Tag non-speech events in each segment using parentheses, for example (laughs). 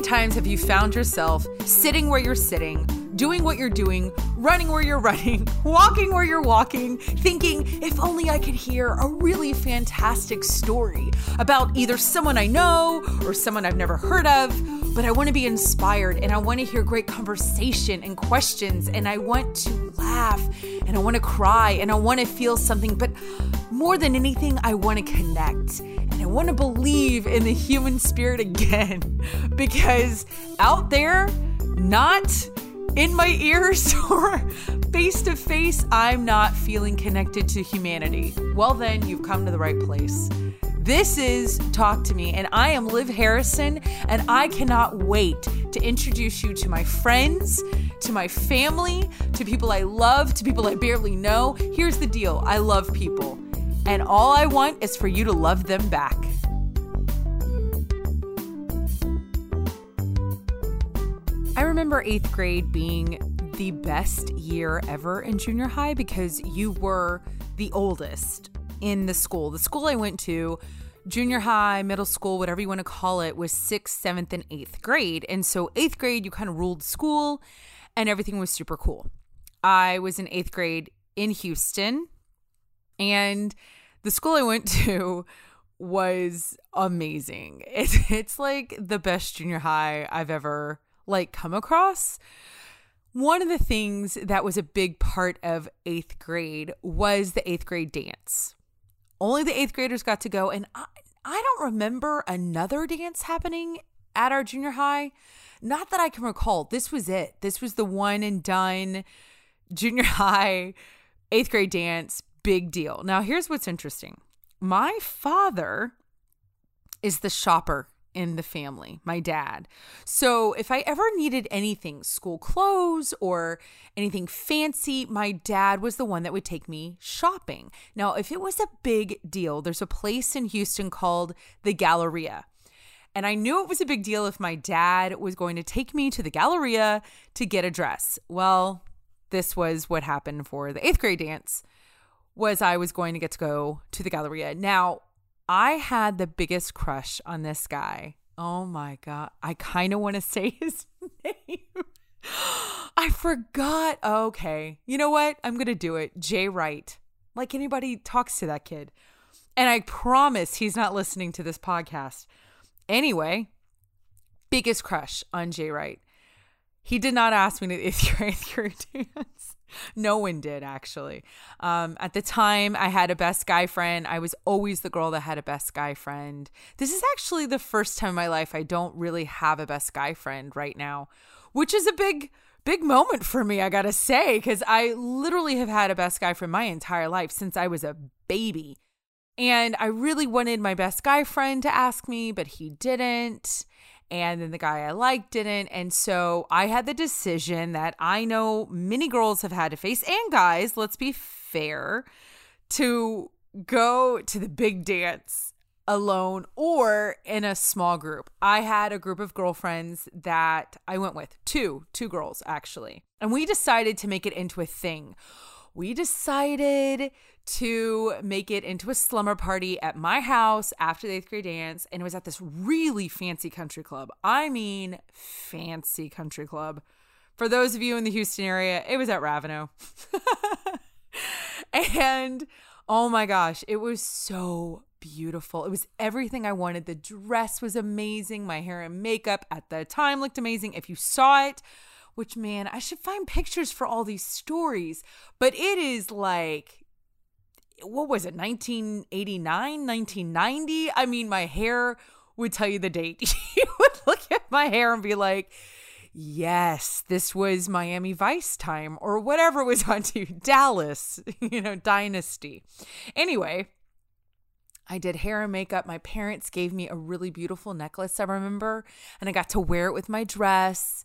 many times have you found yourself sitting where you're sitting, doing what you're doing, running where you're (laughs) running, walking where you're walking, thinking, if only I could hear a really fantastic story about either someone I know or someone I've never heard of, but I want to be inspired and I want to hear great conversation and questions and I want to laugh and I want to cry and I want to feel something, but more than anything, I want to connect. Want to believe in the human spirit again (laughs) because out there, not in my ears (laughs) or face to face, I'm not feeling connected to humanity. Well, then you've come to the right place. This is Talk to Me, and I am Liv Harrison, and I cannot wait to introduce you to my friends, to my family, to people I love, to people I barely know. Here's the deal I love people, and all I want is for you to love them back. I remember eighth grade being the best year ever in junior high because you were the oldest in the school. The school I went to, junior high, middle school, whatever you want to call it, was sixth, seventh, and eighth grade. And so, eighth grade, you kind of ruled school and everything was super cool. I was in eighth grade in Houston, and the school I went (laughs) to was amazing. It's, it's like the best junior high I've ever like come across. One of the things that was a big part of eighth grade was the eighth grade dance. Only the eighth graders got to go, and I, I don't remember another dance happening at our junior high. Not that I can recall. This was it. This was the one and done junior (laughs) high eighth grade dance. Big deal. Now, here's what's interesting my father is the shopper in the family, my dad. So if I ever needed anything, school clothes or anything fancy, my dad was the one that would take me shopping. Now, if it was a big deal, there's a place in Houston called the Galleria. And I knew it was a big deal if my dad was going to take me to the Galleria to get a dress. Well, this was what happened for the 8th grade dance was I was going to get to go to the Galleria. Now, I had the biggest crush on this guy. Oh my God. I kind of want to (laughs) say his name. (gasps) I forgot. Okay. You know what? I'm going to do it. Jay Wright. Like anybody talks to that kid. And I promise he's not listening to this podcast. Anyway, biggest crush on Jay Wright. He did not ask me to grade, eighth grade dance. No one did actually. Um, at the time, I had a best guy friend. I was always the girl that had a best guy friend. This is actually the first time in my life I don't really have a best guy friend right now, which is a big big moment for me, I gotta say, because I literally have had a best guy friend my entire life since I was a baby. And I really wanted my best guy friend to ask me, but he didn't and then the guy I liked didn't. And so I had the decision that I know many girls have had to face, and guys, let's be fair, to go to the big dance alone or in a small group. I had a group of girlfriends that I went with, two, two girls actually. And we decided to make it into a thing. We decided to make it into a slumber party at my house after the eighth grade dance. And it was at this really fancy country club. I mean, fancy country club. For those of you in the Houston area, it was at Raveneaux. (laughs) and oh my gosh, it was so beautiful. It was everything I wanted. The dress was amazing. My hair and makeup at the time looked amazing. If you saw it, which man, I should find pictures for all these stories, but it is like what was it 1989 1990 i mean my hair would tell you the date (laughs) you would look at my hair and be like yes this was miami vice time or whatever was on to dallas (laughs) you know dynasty anyway I did hair and makeup. My parents gave me a really beautiful necklace, I remember, and I got to wear it with my dress.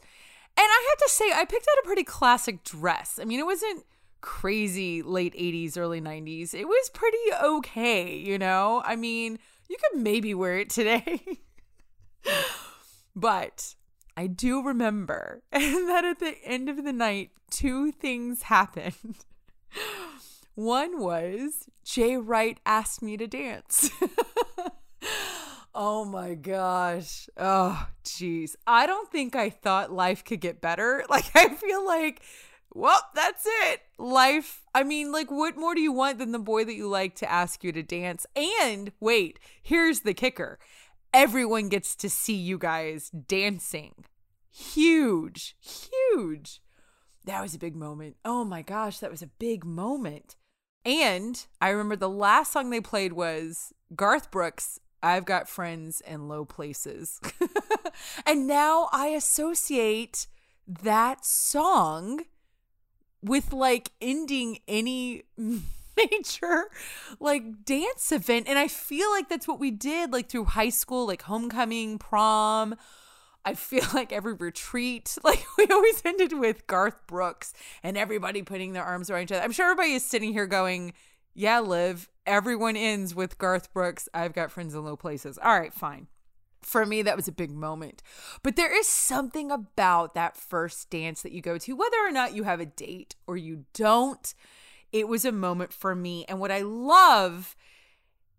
And I have to say, I picked out a pretty classic dress. I mean, it wasn't crazy late 80s, early 90s, it was pretty okay, you know? I mean, you could maybe wear it today. (laughs) but I do remember (laughs) that at the end of the night, two things happened. (laughs) One was Jay Wright asked me to dance. Oh my gosh. Oh, jeez. I don't think I thought life could get better. (laughs) Like, I feel like, well, that's it. Life. I mean, like, what more do you want than the boy that you like to ask you to dance? And wait, here's the kicker everyone gets to see you guys dancing. Huge, huge. That was a big moment. Oh my gosh, that was a big moment. And I remember the last song they played was Garth Brooks I've got friends in low places. (laughs) and now I associate that song with like ending any (laughs) major like dance event. And I feel like that's what we did like through high school, like homecoming, prom. I feel like every retreat, (laughs) like we always ended with Garth Brooks and everybody putting their arms around each other. I'm sure everybody is sitting here going, Yeah, Liv, everyone ends with Garth Brooks. I've got friends in low places. All right, fine. For me, that was a big moment. But there is something about that first dance that you go to, whether or not you have a date or you don't. It was a moment for me. And what I love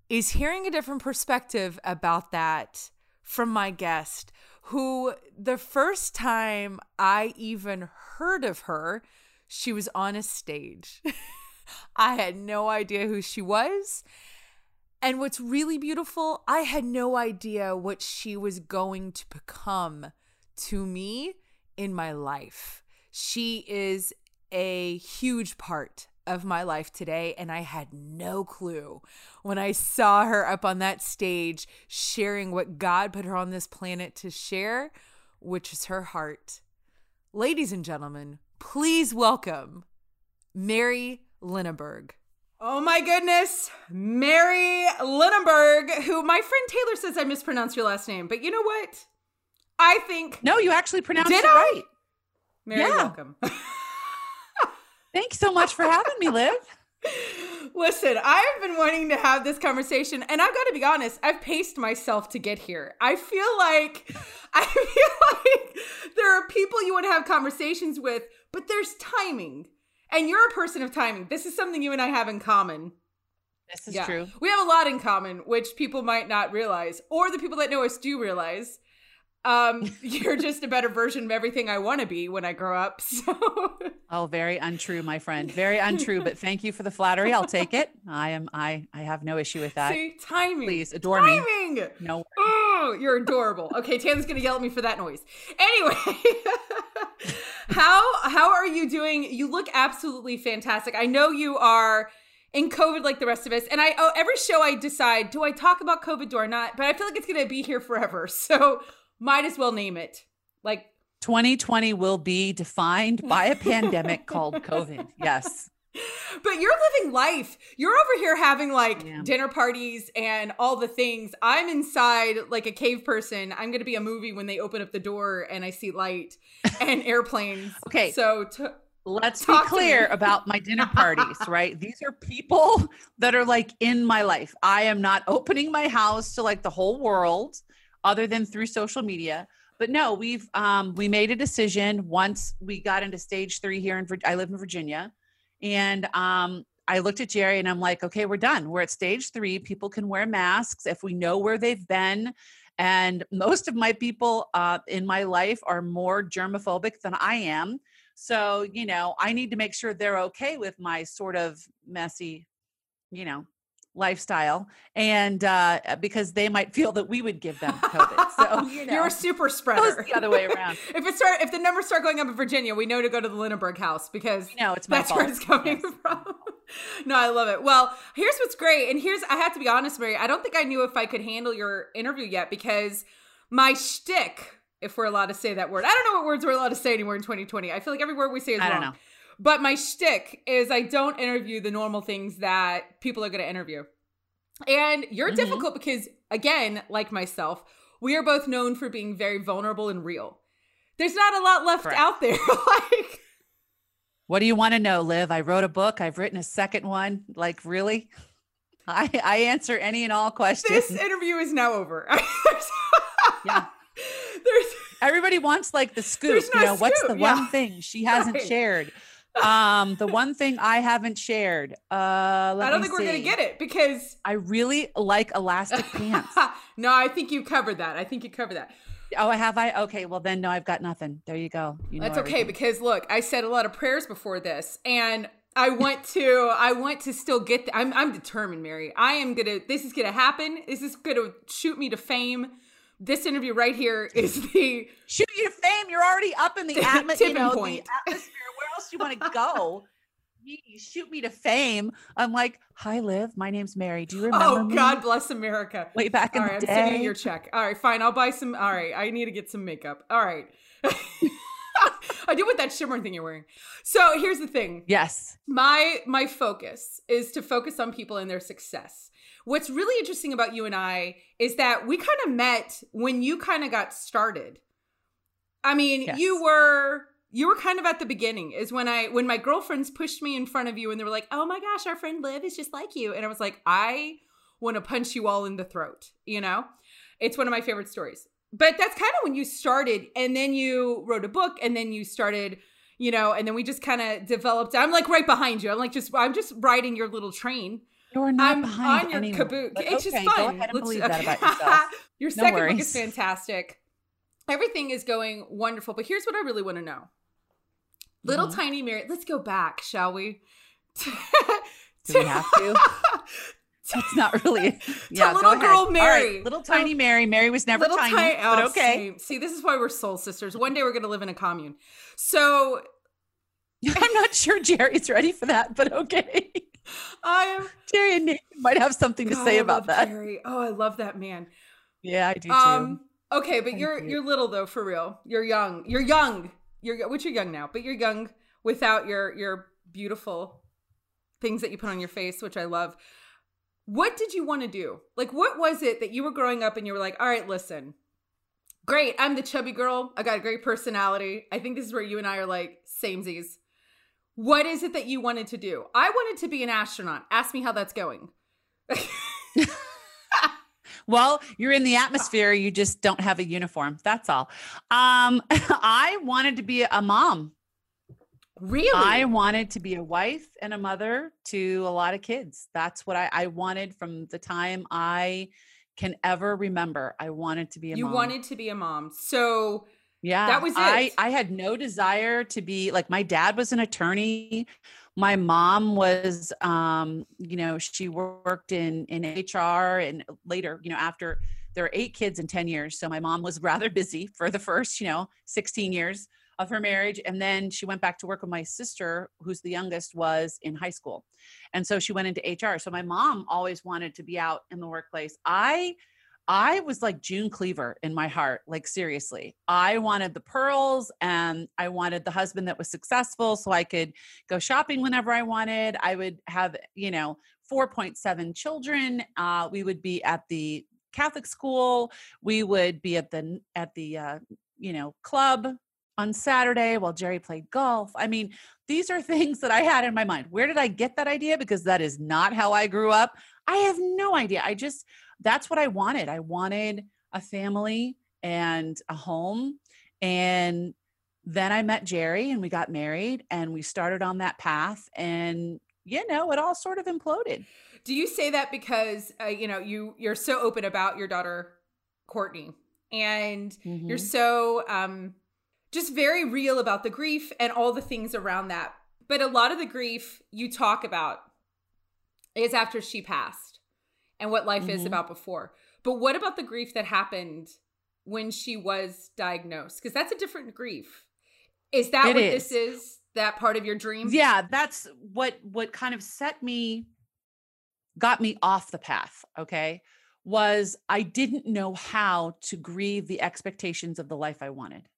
is hearing a different perspective about that from my guest, who the first time I even heard of her, she was on a stage. (laughs) I had no idea who she was. And what's really beautiful, I had no idea what she was going to become to me in my life. She is a huge part of my life today, and I had no clue when I saw her up on that stage sharing what God put her on this planet to share, which is her heart. Ladies and gentlemen, please welcome Mary Lenaburg. Oh my goodness, Mary Lenaburg, who my friend Taylor says I mispronounced your last name, but you know what? I think No, you actually pronounced Did it I? right. Mary, Yeah. welcome. (laughs) Thanks so much for having me, Liv. Listen, I've been wanting to have this conversation, and I've got to be honest, I've paced myself to get here. I feel like (laughs) I feel like there are people you want to have conversations with, but there's timing. And you're a person of timing. This is something you and I have in common. This is Yeah. true. We have a lot in common, which people might not realize, or the people that know us do realize. Um, (laughs) you're just a better version of everything I want to be when I grow up. (laughs) So Oh, very untrue, my friend. Very untrue, but thank you for the flattery. I'll take it. I am I I have no issue with that. see, timing. Please adore me. timing. No. Oh, you're adorable. Okay, Tan's gonna yell at me for that noise. Anyway, (laughs) how how are you doing? You look absolutely fantastic. I know you are in COVID like the rest of us, and I oh every show I decide do I talk about COVID or not, but I feel like it's gonna be here forever, so might as well name it. Like 2020 will be defined by a pandemic (laughs) called COVID. Yes. But you're living life. You're over here having like Yeah. dinner parties and all the things. I'm inside like a cave person. I'm going to be a movie when they open up the door and I see light and (laughs) airplanes. Okay. So to, Let's Talk be clear about my dinner (laughs) parties, right? These are people that are like in my life. I am not opening my house to like the whole world other than through social media. But no, we've um we made a decision once we got into stage 3 here in I live in Virginia and um I looked at Jerry and I'm like, okay, we're done. We're at stage 3. People can wear masks if we know where they've been. And most of my people uh, in my life are more germophobic than I am. So, you know, I need to make sure they're okay with my sort of messy, you know, lifestyle. And uh, because they might feel that we would give them COVID. (laughs) So, you know, you're a super spreader. the other way around. (laughs) if it start if the numbers start going up in Virginia, we know to go to the Lenaburg house because You know, it's my that's fault. where it's coming Yes. (laughs) from. no, I love it. Well, here's what's great, and here's I have to be honest, Mary. I don't think I knew if I could handle your interview yet because my shtick, if we're allowed to say that word, I don't know what words we're allowed to say anymore in 2020. I feel like every word we say is I don't wrong. But my shtick is I don't interview the normal things that people are going to interview. And you're Mhm. difficult because, again, like myself, we are both known for being very vulnerable and real. There's not a lot left Correct. out there. (laughs) like, What do you want to know, Liv? I wrote a book. I've written a second one. Like, really? I, I answer any and all questions. this interview is now over. (laughs) Yeah. There's Everybody wants like the scoop. No you know, what's the yeah. one thing she hasn't Right. shared? Um, the one thing I haven't shared. Uh, I don't think see. we're gonna get it because I really like elastic pants. (laughs) no, I think you covered that. I think you covered that. Oh, I have I? Okay, well then, no, I've got nothing. There you go. You That's okay because look, I said a lot of prayers before this, and I want to. I want to still get. The, I'm. I'm determined, Mary. I am gonna. This is gonna happen. This is gonna shoot me to fame this interview right here is the shoot you to fame. You're already up in the, (laughs) atmo- you know, point. the atmosphere. Else you want to go? you shoot me to fame. I'm like, hi, Liv. My name's Mary. Do you oh, remember? Oh, me? God bless America. Way back in all right, the day. I'm sending your check. All right, fine. I'll buy some. All right, I need to get some makeup. All right. (laughs) I do with that shimmering thing you're wearing. So here's the thing. Yes. My my focus is to focus on people and their success. What's really interesting about you and I is that we kind of met when you kind of got started. I mean, yes. you were you were kind of at the beginning is when I when my girlfriends pushed me in front of you and they were like, "Oh my gosh, our friend Liv is just like you." And I was like, "I want to punch you all in the throat." You know? It's one of my favorite stories. But that's kind of when you started and then you wrote a book and then you started you know, and then we just kind of developed. I'm like right behind you. I'm like just I'm just riding your little train you're not I'm behind on your anyone, caboose. It's okay, just fun. Go ahead and Let's, believe that about (laughs) yourself. your no second worries. book is fantastic. Everything is going wonderful. But here's what I really want to know. Little mm-hmm. tiny Mary, let's go back, shall we? (laughs) Do we have to? (laughs) That's not really. Yeah, little girl Mary. Right, little tiny um, Mary. Mary was never tiny, tiny but oh, okay. Same. See, this is why we're soul sisters. One day we're going to live in a commune. So (laughs) I'm not sure Jerry's ready for that, but okay. I am Jerry and Nathan might have something to say about that. Jerry. Oh, I love that man. Yeah, I do too. Um, okay, but you're you're little though, for real. You're young. You're young. You're which you're young now, but you're young without your your beautiful things that you put on your face, which I love. What did you want to do? Like, what was it that you were growing up and you were like, all right, listen, great, I'm the chubby girl. I got a great personality. I think this is where you and I are like samesies. What is it that you wanted to do? I wanted to be an astronaut. Ask me how that's going. (laughs) (laughs) well, you're in the atmosphere. You just don't have a uniform. That's all. Um, (laughs) I wanted to be a mom. Really? I wanted to be a wife and a mother to a lot of kids. That's what I, I wanted from the time I can ever remember. I wanted to be a mom. you mom. wanted to be a mom. So yeah. That was it. I, I had no desire to be like my dad was an attorney. My mom was um, you know, she worked in in HR and later, you know, after there are eight kids in 10 years. So my mom was (laughs) rather busy for the first, you know, 16 years of her marriage. And then she went back to work with my sister, who's the youngest, was in high school. And so she went into HR. So my mom always wanted to be out in the workplace. I I was like June Cleaver in my heart. Like, seriously, I wanted the pearls and I wanted the husband that was successful so I could go shopping whenever I wanted. I would have, you know, 4.7 children. Uh, we would be at the Catholic school. We would be at the, at the, uh, you know, club on Saturday while Jerry played golf. I mean, these are (laughs) things that I had in my mind. Where did I get that idea? Because that is not how I grew up. I have no idea. I just, that's what I wanted. I wanted a family and a home. And then I met Jerry and we got married and we started on that path. And, you know, it all sort of imploded. Do you say that because, uh, you know, you, you're so open about your daughter, Courtney, and mm-hmm. you're so um, just very real about the grief and all the things around that. But a lot of the grief you talk about is after she passed and what life mm-hmm. is about before. But what about the grief that happened when she was diagnosed? Because that's a different grief. Is that it what is. this is? That part of your dream? Yeah, that's what what kind of set me got me off the path, okay? Was I didn't know how to grieve the expectations of the life I wanted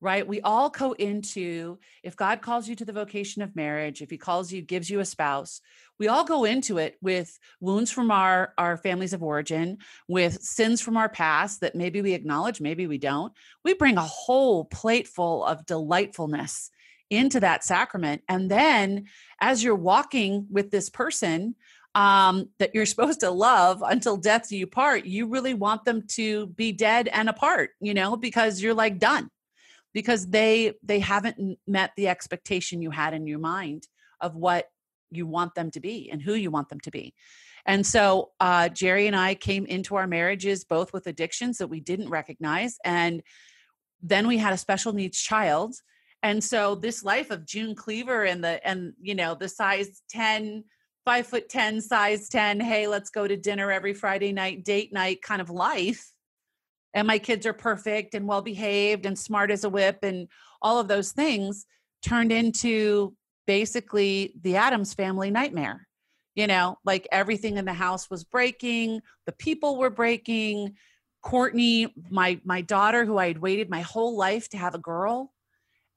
right? We all go into, if God calls you to the vocation of marriage, if he calls you, gives you a spouse, we all go into it with wounds from our, our families of origin, with sins from our past that maybe we acknowledge, maybe we don't. We bring a whole plate full of delightfulness into that sacrament. And then as you're walking with this person, um, that you're (laughs) supposed to love until death do you part, you really want them to be dead and apart, you know, because you're like done because they they haven't met the expectation you had in your mind of what you want them to be and who you want them to be. And so uh, Jerry and I came into our marriages both with addictions that we didn't recognize. And then we had a special needs child. And so this life of June Cleaver and the, and, you know, the size 10, five foot 10, size 10, hey, let's go to dinner every Friday night, date night kind of life. And my kids are perfect and well behaved and smart as a whip and all of those things turned into basically the Addams family nightmare. You know like everything in the house was breaking the people were breaking. Courtney my my daughter who i had waited my whole life to have a girl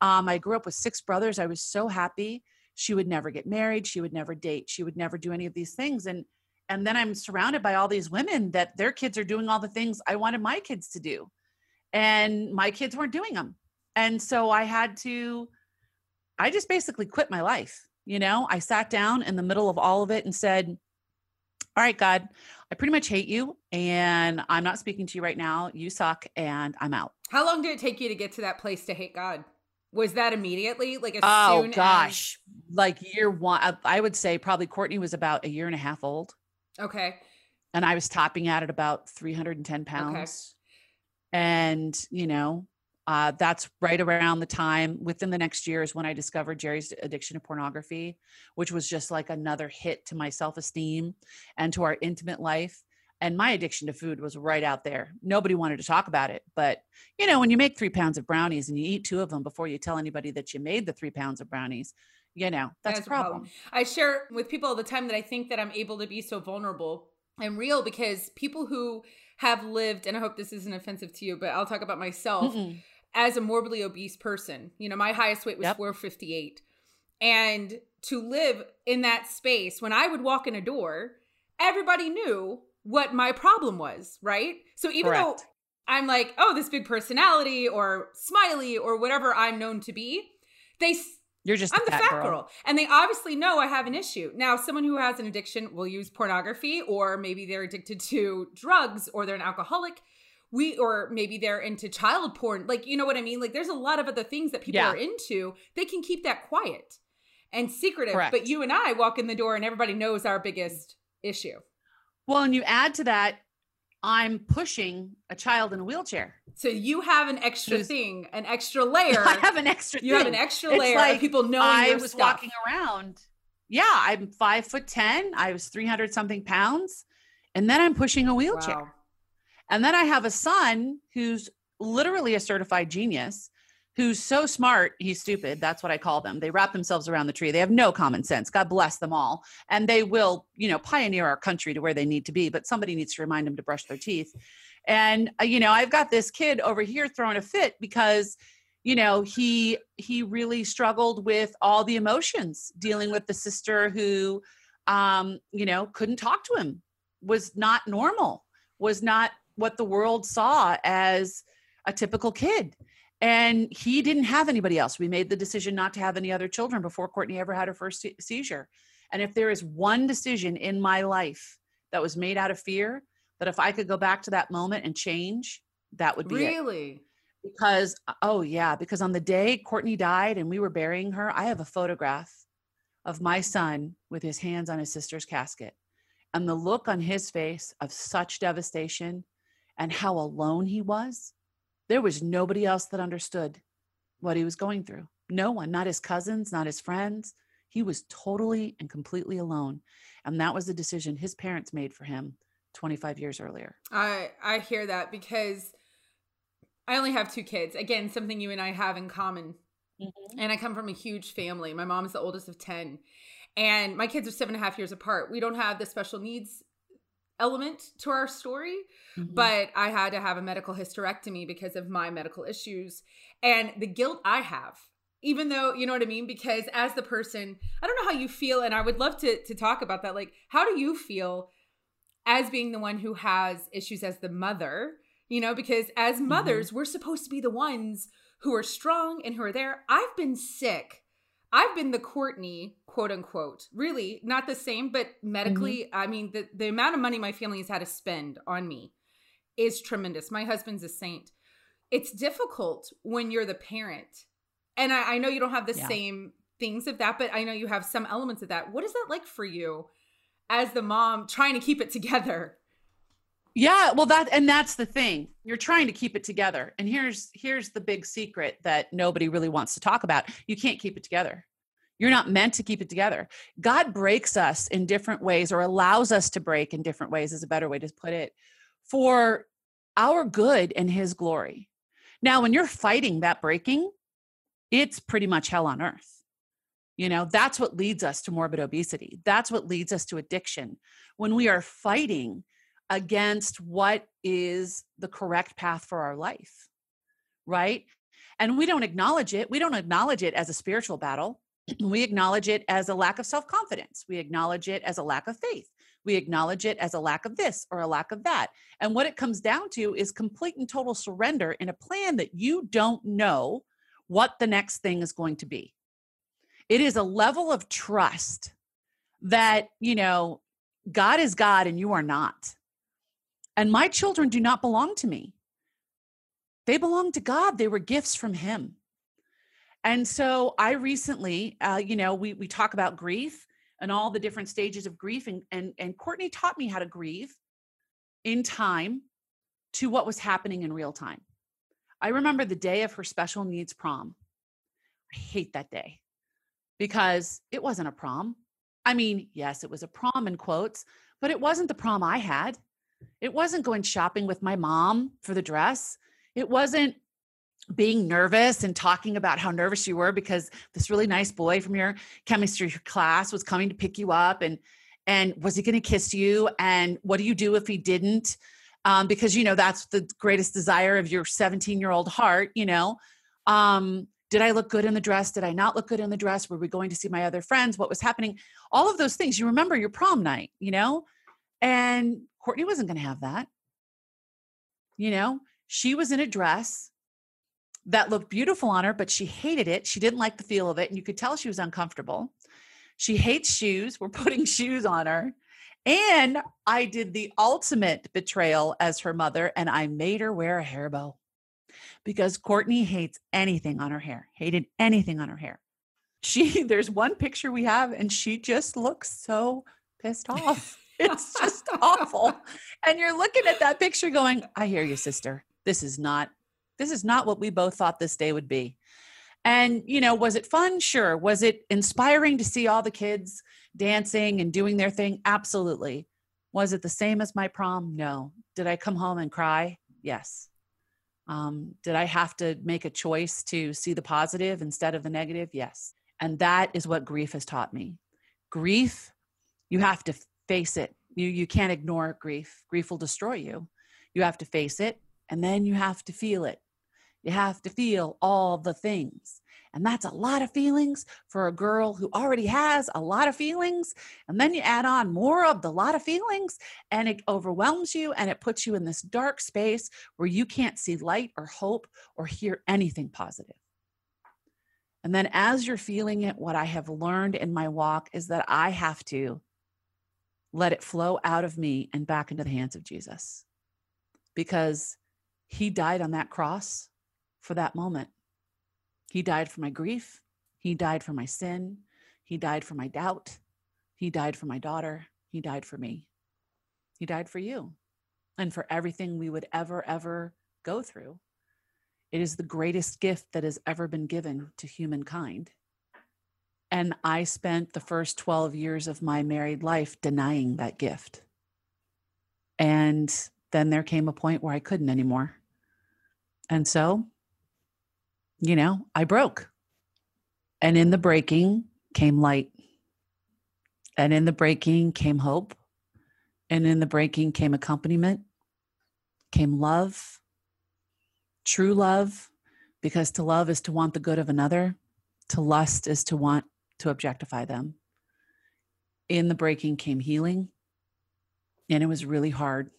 um, i grew up with six brothers. I was so happy. She would never get married. She would never date. She would never do any of these things. And and then i'm surrounded by all these women that their kids are doing all the things i wanted my kids to do and my kids weren't doing them and so i had to i just basically quit my life you know, I sat down in the middle of all of it and said, All right, God, I pretty much hate you and I'm not speaking to you right now. You suck and I'm out. How long did it take you to get to that place to hate God? Was that immediately? Like as oh soon gosh, as... like year one. I would say probably Courtney was about a year and a half old. Okay. And I was topping out at about 310 pounds. Okay. And you know, uh, that's right around the time within the next year is when I discovered Jerry's addiction to pornography, which was just like another hit to my self esteem and to our intimate life. And my addiction to food was right out there. Nobody wanted to talk about it. But, you know, when you make three pounds of brownies and you eat two of them before you tell anybody that you made the three pounds of brownies, you know, that's, that's a problem. problem. I share with people all the time that I think that I'm able to be so vulnerable and real because people who have lived, and I hope this isn't offensive to you, but I'll talk about myself. Mm-mm as a morbidly obese person. You know, my highest weight was yep. 458. And to live in that space, when I would walk in a door, everybody knew what my problem was, right? So even Correct. though I'm like, oh, this big personality or smiley or whatever I'm known to be, they you're just I'm the fat girl. girl. And they obviously know I have an issue. Now, someone who has an addiction will use pornography or maybe they're addicted to drugs or they're an alcoholic we or maybe they're into child porn like you know what i mean like there's a lot of other things that people yeah. are into they can keep that quiet and secretive Correct. but you and i walk in the door and everybody knows our biggest issue well and you add to that i'm pushing a child in a wheelchair. So you have an extra thing an extra layer. (laughs) I have an extra you thing. have an extra layer like of people knowing i was stuff. walking around. Yeah i'm five foot ten. I was 300 something pounds. And then i'm pushing a wheelchair. Wow. And then I have a son who's literally a certified genius who's so smart, he's stupid. That's what I call them. They wrap themselves around the tree. They have no common sense. God bless them all. And they will, you know, pioneer our country to where they need to be, but somebody needs to remind them to brush their teeth. And uh, you know, I've got this kid over here throwing a fit because you know, he he really struggled with all the emotions dealing with the sister who um, you know, couldn't talk to him, was not normal, was not what the world saw as a typical kid. And he didn't have anybody else. We made the decision not to have any other children before Courtney ever had her first seizure. And if there is one decision in my life that was made out of fear, that if I could go back to that moment and change, that would be really. It. Because oh yeah, because on the day Courtney died and we were burying her, I have a photograph of my son with his hands on his sister's casket. And the look on his face of such devastation and how alone he was, there was nobody else that understood what he was going through. No one, not his cousins, not his friends. He was totally and completely alone. And that was the decision his parents made for him 25 years earlier. I I hear that because I only have two kids. Again, something you and I have in common. Mm-hmm. And I come from a huge family. My mom is the oldest of 10. And my kids are seven and a half years apart. We don't have the special needs element to our story, mm-hmm. but I had to have a medical hysterectomy because of my medical issues and the guilt I have. Even though, you know what I mean? Because as the person, I don't know how you feel, and I would love to to talk about that. Like, how do you feel as being the one who has issues as the mother? You know, because as mm-hmm. mothers, mm-hmm. we're supposed to be the ones who are strong and who are there. I've been sick I've been the Courtney, quote unquote. Really, not the same, but medically, mm-hmm. I mean, the, the amount of money my family has had to spend on me is tremendous. My husband's a saint. it's difficult when you're the parent. And I, I know you don't have the Yeah. same things of that, but I know you have some elements of that. What is that like for you as the mom trying to keep it together? Yeah, well that and that's the thing. You're trying to keep it together. And here's here's the big secret that nobody really wants to talk about. You can't keep it together. You're not meant to keep it together. God breaks us in different ways or allows us to break in different ways is a better way to put it for our good and his glory. Now, when you're fighting that breaking, it's pretty much hell on earth. You know, that's what leads us to morbid obesity. That's what leads us to addiction. When we are fighting against what is the correct path for our life, right? And we don't acknowledge it. We don't acknowledge it as a spiritual battle. (clears throat) We acknowledge it as a lack of self confidence. We acknowledge it as a lack of faith. We acknowledge it as a lack of this or a lack of that. And what it comes down to is complete and total surrender in a plan that you don't know what the next thing is going to be. It is a level of trust that, you know, God is God and you are not. And my children do not belong to me. They belong to God. They were gifts from Him. And so I recently, uh, you know, we we talk about grief and all the different stages of grief, and and and Courtney taught me how to grieve in time to what was happening in real time. I remember the day of her special needs prom. I hate that day because it wasn't a prom. I mean, yes, it was a prom in quotes, but it wasn't the prom I had. It wasn't going shopping with my mom for the dress. It wasn't being nervous and talking about how nervous you were because this really nice boy from your chemistry class was coming to pick you up and and was he going to kiss you? And what do you do if he didn't? Um, because you know that's the greatest desire of your 17 year old heart you know? Um, did i look good in the dress? Did i not look good in the dress? Were we going to see my other friends? What was happening? All of those things. You remember your prom night you know? And courtney wasn't going to have that you know she was in a dress that looked beautiful on her, but she hated it. She didn't like the feel of it. And you could tell she was uncomfortable. She hates shoes. We're (laughs) putting shoes on her. And I did the ultimate betrayal as her mother, and I made her wear a hair bow because Courtney hates anything on her hair, hated anything on her hair. She, (laughs) there's one picture we have, and she just looks so pissed off. It's just awful. And you're looking at that picture going, I hear you, sister. This is not this is not what we both thought this day would be. And, you know, was it fun? Sure. Was it inspiring to see all the kids dancing and doing their thing? Absolutely. Was it the same as my prom? No. Did I come home and cry? Yes. Um, did I have to make a choice to see the positive instead of the negative? Yes. And that is what grief has taught me. Grief, you have to face it. You, you can't ignore grief. Grief will destroy you. You have to face it and then you have to feel it. You have to feel all the things. And that's a lot of feelings for a girl who already has a lot of feelings. And then you add on more of the lot of feelings, and it overwhelms you and it puts you in this dark space where you can't see light or hope or hear anything positive. And then as you're feeling it, what I have learned in my walk is that I have to let it flow out of me and back into the hands of Jesus because he died on that cross for that moment. He died for my grief. He died for my sin. He died for my doubt. He died for my daughter. He died for me. He died for you and for everything we would ever, ever go through. It is the greatest gift that has ever been given to humankind. And I spent the first 12 years of my married life denying that gift. And then there came a point where I couldn't anymore. And so, you know, I broke. And in the breaking came light. And in the breaking came hope. And in the breaking came accompaniment, came love, true love, because to love is to want the good of another, to lust is to want to objectify them. In the breaking came healing, and it was really hard.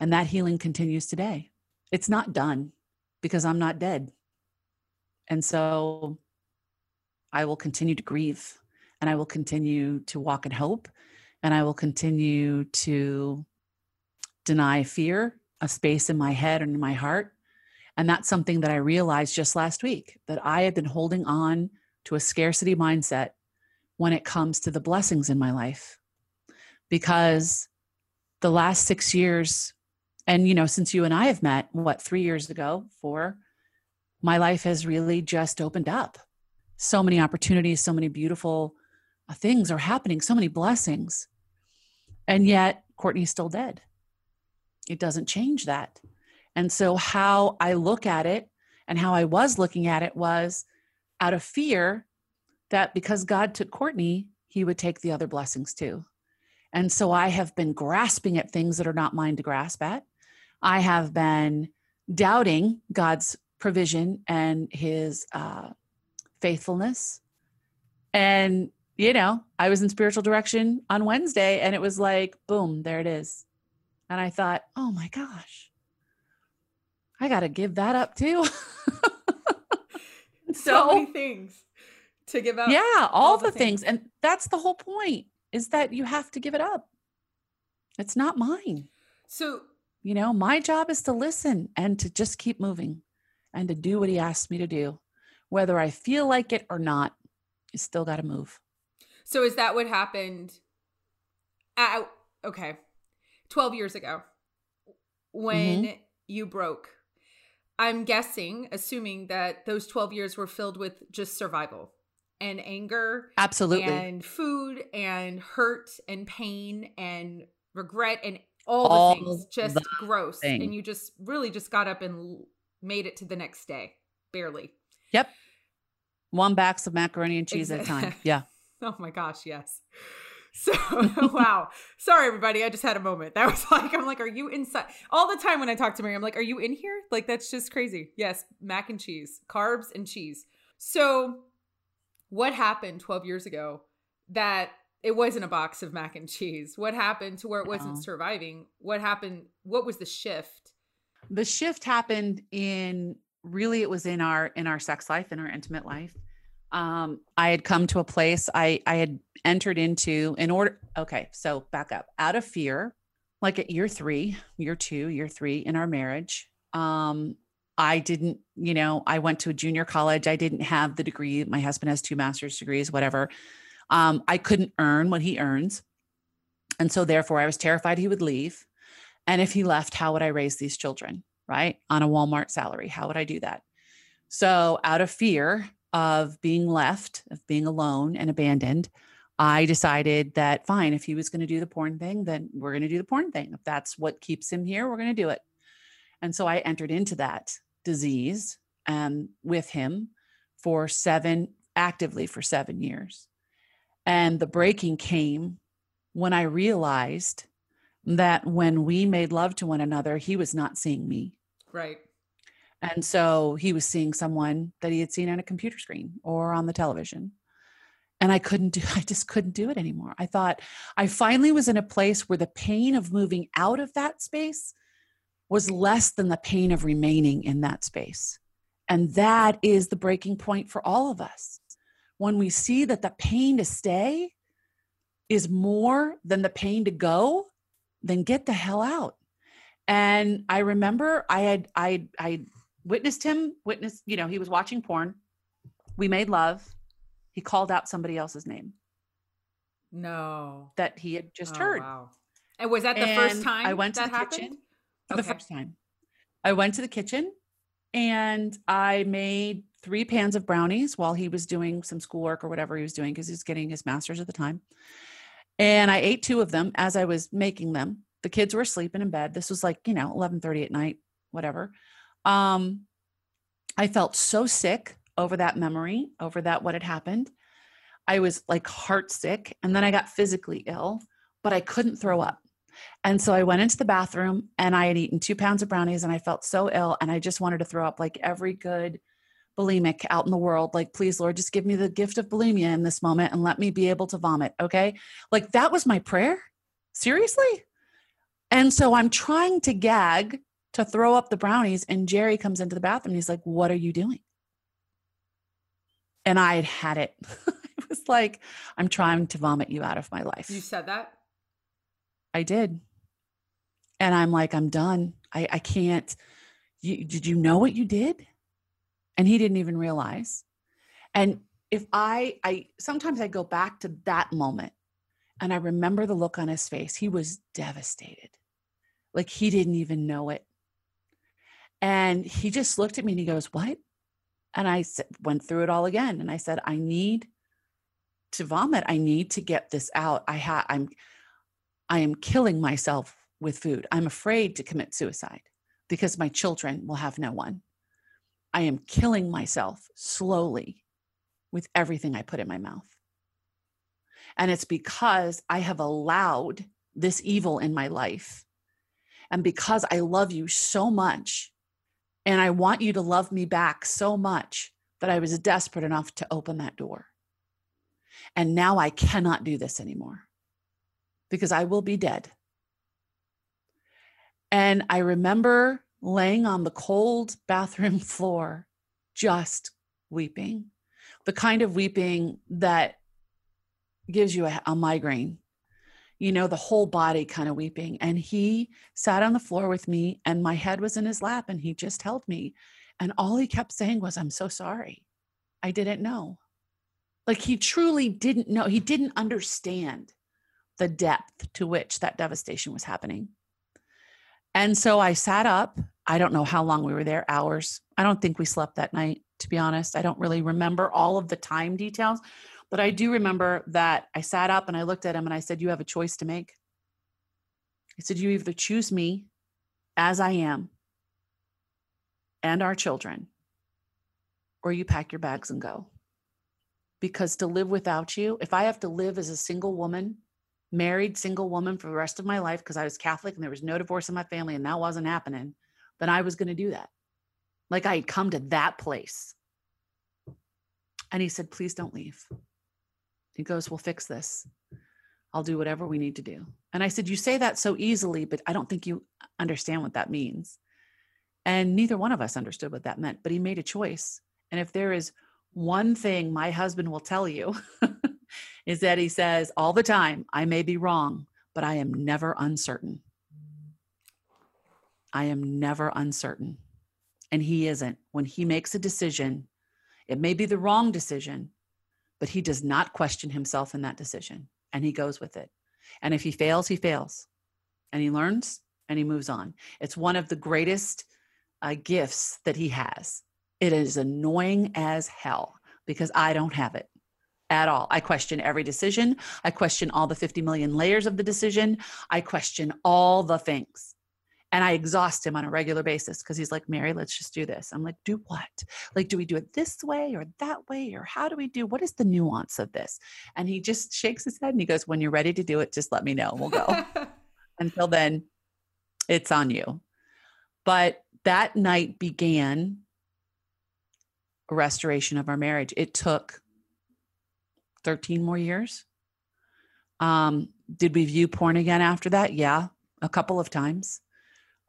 And that healing continues today. It's not done because I'm not dead. And so I will continue to grieve and I will continue to walk in hope and I will continue to deny fear a space in my head and in my heart. And that's something that I realized just last week that I had been holding on to a scarcity mindset when it comes to the blessings in my life. Because the last six years, and you know, since you and I have met, what, three years ago, four, my life has really just opened up. So many opportunities, so many beautiful uh, things are happening, so many blessings. And yet, Courtney's still dead. It doesn't change that. And so, how I look at it and how I was looking at it was out of fear that because God took Courtney, he would take the other blessings too. And so, I have been grasping at things that are not mine to grasp at. I have been doubting God's provision and his uh, faithfulness. And, you know, I was in spiritual direction on Wednesday and it was like, boom, there it is. And I thought, oh my gosh, I got to give that up too. (laughs) so, so, (laughs) many things to give up. Yeah, all, all the, the things. things. And that's the whole point is that you have to give it up. It's not mine. So, you know, my job is to listen and to just keep moving and to do what he asks me to do. Whether I feel like it or not, you still got to move. So, is that what happened? At, okay. 12 years ago when mm-hmm. you broke I'm guessing, assuming that those 12 years were filled with just survival and anger. Absolutely. And food and hurt and pain and regret and all, all the things just the gross. Thing. And you just really just got up and made it to the next day, barely. Yep. One box of macaroni and cheese exactly. at a time. (laughs) Yeah. oh my gosh, yes. So (laughs) wow. Sorry everybody, I just had a moment. That was (laughs) like I'm like, are you inside? All the time when I talk to Mary, I'm like, are you in here? Like that's just crazy. Yes, mac and cheese, carbs and cheese. So what happened 12 years ago that it wasn't a box of mac and cheese? What happened to where it wasn't surviving? What happened? What was the shift? The shift happened in really it was in our in our sex life, in our intimate life um, I had come to a place I, I had entered into in order. Okay, so back up out of fear, like at year three, year two, year three in our marriage. Um, I didn't, you know, I went to a junior college. I didn't have the degree. My husband has two master's degrees, whatever. Um, I couldn't earn what he earns. And so therefore I was terrified he would leave. And if he left, how would I raise these children? Right. On a Walmart salary. How would I do that? So out of fear, of being left, of being alone and abandoned, I decided that fine, if he was going to do the porn thing, then we're going to do the porn thing. If that's what keeps him here, we're going to do it. And so I entered into that disease um, with him for seven, actively for seven years. And the breaking came when I realized that when we made love to one another, he was not seeing me. Right. And so he was seeing someone that he had seen on a computer screen or on the television. And I couldn't do, (laughs) I just couldn't do it anymore. I thought I finally was in a place where the pain of moving out of that space was less than the pain of remaining in that space. And that is the breaking point for all of us. When we see that the pain to stay is more than the pain to go, then get the hell out. And I remember I had I I witnessed him, witnessed, you know, he was watching porn. We made love. He called out somebody else's name. No. That he had just oh, heard. Wow. And was that the and first time I went to the happened? kitchen okay. the first time? I went to the kitchen and I made three pans of brownies while he was doing some schoolwork or whatever he was doing because he was getting his master's at the time. And I ate two of them as I was making them. The kids were sleeping in bed. This was like, you know, 11:30 at night, whatever. Um, I felt so sick over that memory, over that what had happened. I was like heart sick, and then I got physically ill, but I couldn't throw up. And so I went into the bathroom and I had eaten two pounds of brownies and I felt so ill and I just wanted to throw up like every good bulimic out in the world. Like, please, Lord, just give me the gift of bulimia in this moment and let me be able to vomit. Okay. Like, that was my prayer. Seriously. And so I'm trying to gag to throw up the brownies. And Jerry comes into the bathroom and he's like, What are you doing? And I had had it. (laughs) it was like, I'm trying to vomit you out of my life. You said that? I did. And I'm like, I'm done. I, I can't, Did you know what you did? And he didn't even realize. And if I, I sometimes I go back to that moment and I remember the look on his face. He was devastated. Like he didn't even know it. And he just looked at me and he goes, What? And I went through it all again. And I said, I need to vomit. I need to get this out. I ha- I'm, I am killing myself with food. I'm afraid to commit suicide because my children will have no one. I am killing myself slowly with everything I put in my mouth. And it's because I have allowed this evil in my life. And because I love you so much, and I want you to love me back so much that I was desperate enough to open that door. And now I cannot do this anymore because I will be dead. And I remember laying on the cold bathroom (laughs) floor, just weeping, the kind of weeping that gives you a, a migraine you know, the whole body kind of weeping. And he sat on the floor with me, and my head was in his lap, and he just held me. And all he kept saying was, I'm so sorry. I didn't know. Like he truly didn't know. He didn't understand the depth to which that devastation was happening. And so I sat up. I don't know how long we were there, hours. I don't think we slept that night, to be honest. I don't really remember all of the time details, but I do remember that I sat up and I looked at him and I said, You have a choice to make. I said, You either choose me as I am and our children, or you pack your bags and go. Because to live without you, if I have to live as a single woman, married single woman for the rest of my life, because I was Catholic and there was no divorce in my family and that wasn't happening, then I was going to do that. Like I had come to that place. And he said, Please don't leave. He goes, We'll fix this. I'll do whatever we need to do. And I said, You say that so easily, but I don't think you understand what that means. And neither one of us understood what that meant, but he made a choice. And if there is one thing my husband will tell you, (laughs) is that he says all the time, I may be wrong, but I am never uncertain. I am never uncertain. And he isn't. When he makes a decision, it may be the wrong decision, but he does not question himself in that decision and he goes with it. And if he fails, he fails and he learns and he moves on. It's one of the greatest uh, gifts that he has. It is annoying as hell because I don't have it at all. I question every decision. I question all the 50 million layers of the decision. I question all the things and I exhaust him on a regular basis because he's like, Mary, let's just do this. I'm like, do what? Like, do we do it this way or that way? Or how do we do what is the nuance of this? And he just shakes his head and he goes, When you're ready to do it, just let me know. We'll go. (laughs) Until then, it's on you. But that night began a restoration of our marriage. It took 13 more years. Um, did we view porn again after that? Yeah, a couple of times.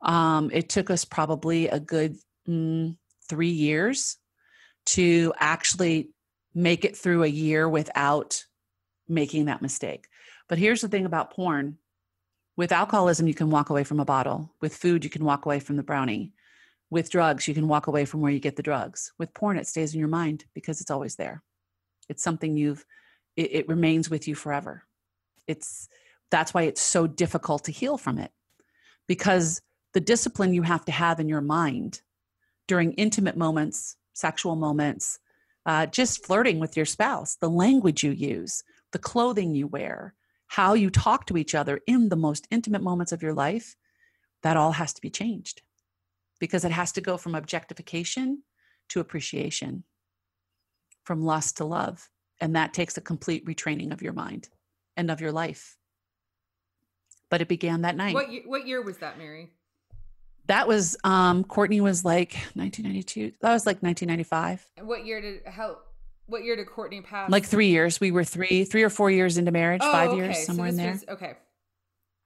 Um, it took us probably a good mm, three years to actually make it through a year without making that mistake. But here's the thing about porn with alcoholism, you can walk away from a bottle. With food, you can walk away from the brownie. With drugs, you can walk away from where you get the drugs. With porn, it stays in your mind because it's always there. It's something you've, it, it remains with you forever. It's, that's why it's so difficult to heal from it because the discipline you have to have in your mind during intimate moments, sexual moments, uh, just flirting with your spouse, the language you use, the clothing you wear, how you talk to each other in the most intimate moments of your life, that all has to be changed because it has to go from objectification to appreciation, from lust to love. And that takes a complete retraining of your mind and of your life. But it began that night. What what year was that, Mary? That was um courtney was like 1992 that was like 1995 what year did how what year did courtney pass? Like three years. We were three three or four years into marriage oh, five okay. years somewhere so in there. was, okay.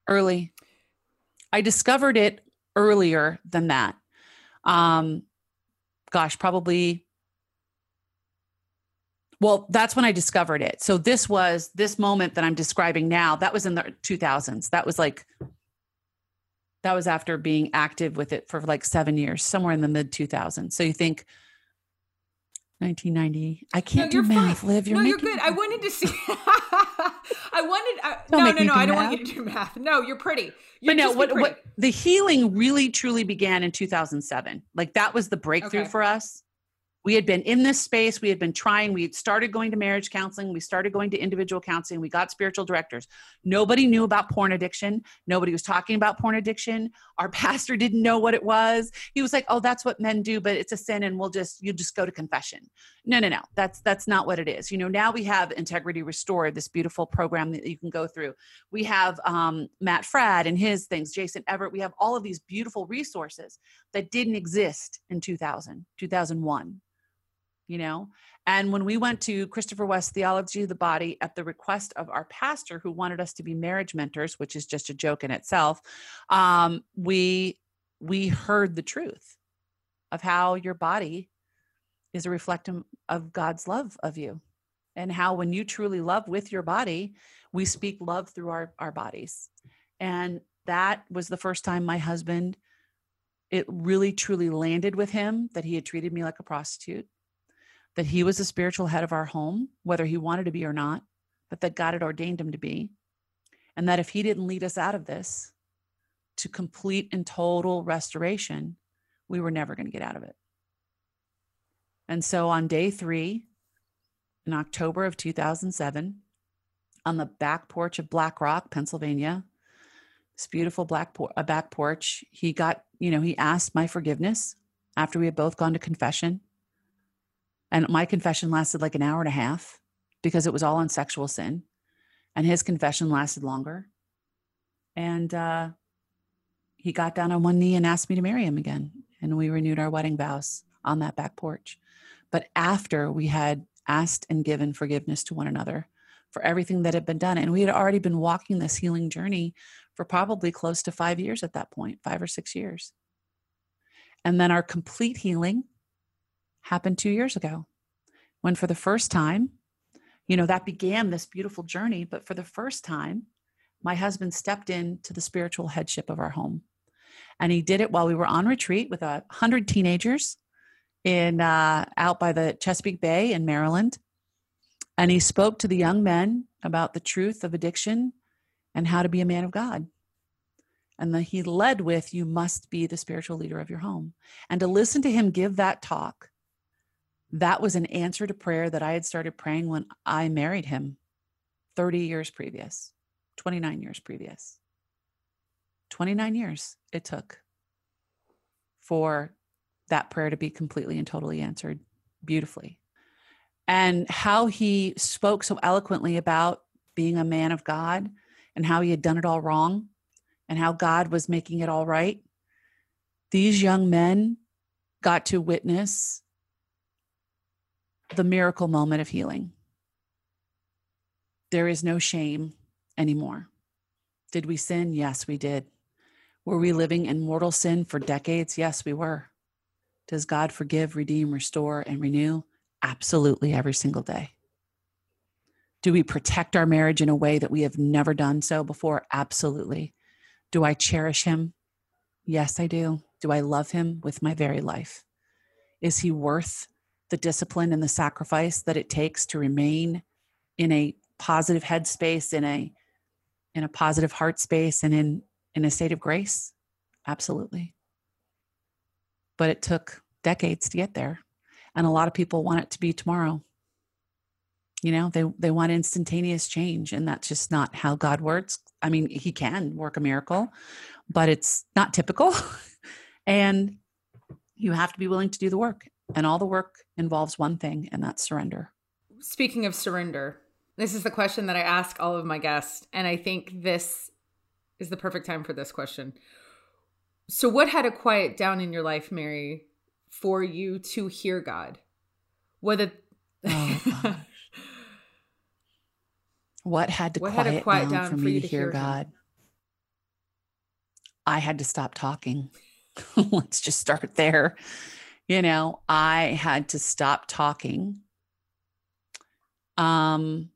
Early. I discovered it earlier than that. Um gosh probably well that's when i discovered it. So this was this moment that i'm describing now that was in the 2000s that was like That was after being active with it for like seven years, somewhere in the mid 2000s. So you think 1990. I can't no, do math, fine. Liv. You're no, you're good. I (laughs) wanted to see. (laughs) I wanted. Uh, no, no, no. I don't math. want you to do math. No, you're pretty. You're but no, what, what the healing really truly began in 2007. Like that was the breakthrough okay. for us we had been in this space. We had been trying. We had started going to marriage counseling. We started going to individual counseling. We got spiritual directors. Nobody knew about porn addiction. Nobody was talking about porn addiction. Our (laughs) pastor didn't know what it was. He was like oh that's what men do but it's a sin and we'll just you just go to confession. No no no. That's that's not what it is. You know now we have integrity restored this beautiful program that you can go through. We have um, matt fradd and his things jason Evert. We have all of these beautiful resources that didn't exist in 2000 2001 you know? And when we went to christopher west theology of the body at the request of our pastor who wanted us to be marriage mentors which is just a joke in itself um, we we heard the truth of how your body is a reflection of god's love of you and how when you truly love with your body we speak love through our, our bodies. And that was the first time my husband it really truly landed with him that he had treated me like a prostitute that he was the spiritual head of our home, whether he wanted to be or not, but that God had ordained him to be. And that if he didn't lead us out of this to complete and total restoration, we were never going to get out of it. And so on day three, in October of 2007, on the back porch of Black Rock, Pennsylvania, this beautiful black por- a back porch, he got, you know, he asked my forgiveness after we had both gone to confession. And my confession lasted like an hour and a half because it was all on sexual sin. And his confession lasted longer. And uh, he got down on one knee and asked me to marry him again. And we renewed our wedding vows on that back porch. But after we had asked and given forgiveness to one another for everything that had been done, and we had already been walking this healing journey for probably close to five years at that point, five or six years. And then our complete healing happened two years ago when, for the first time, you know, that began this beautiful journey. But for the first time, my husband stepped into the spiritual headship of our home. And he did it while we were on retreat with a hundred teenagers in uh, out by the Chesapeake Bay in Maryland. And he spoke to the young men about the truth of addiction and how to be a man of God. And then he led with, You must be the spiritual leader of your home. And to listen to him give that talk that was an answer to prayer that I had started praying when I married him 30 years previous, 29 years previous. 29 years it took for that prayer to be completely and totally answered beautifully. And how he spoke so eloquently about being a man of God and how he had done it all wrong and how God was making it all right. These young men got to witness the miracle moment of healing. There is no shame anymore. Did we sin? Yes, we did. Were we living in mortal sin for decades? Yes, we were. Does God forgive, redeem, restore, and renew? Absolutely, every single day. Do we protect our marriage in a way that we have never done so before? Absolutely. Do I cherish him? Yes, I do. Do I love him with my very life? Is he worth the discipline and the sacrifice that it takes to remain in a positive headspace in a in a positive heart space and in in a state of grace? Absolutely. But it took decades to get there and a lot of people want it to be tomorrow. You know they they want instantaneous change and that's just not how god works. I mean he can work a miracle but it's not typical (laughs) and you have to be willing to do the work and all the work involves one thing, and that's surrender. Speaking of surrender, this is the question that I ask all of my guests. And I think this is the perfect time for this question. So, what had to quiet down in your life, Mary, for you to hear God? Whether. Oh, (laughs) what had to, what quiet, had to quiet down, down, for me to, to hear, hear God? I had to stop talking. (laughs) Let's just start there you know, I had to stop talking. Um,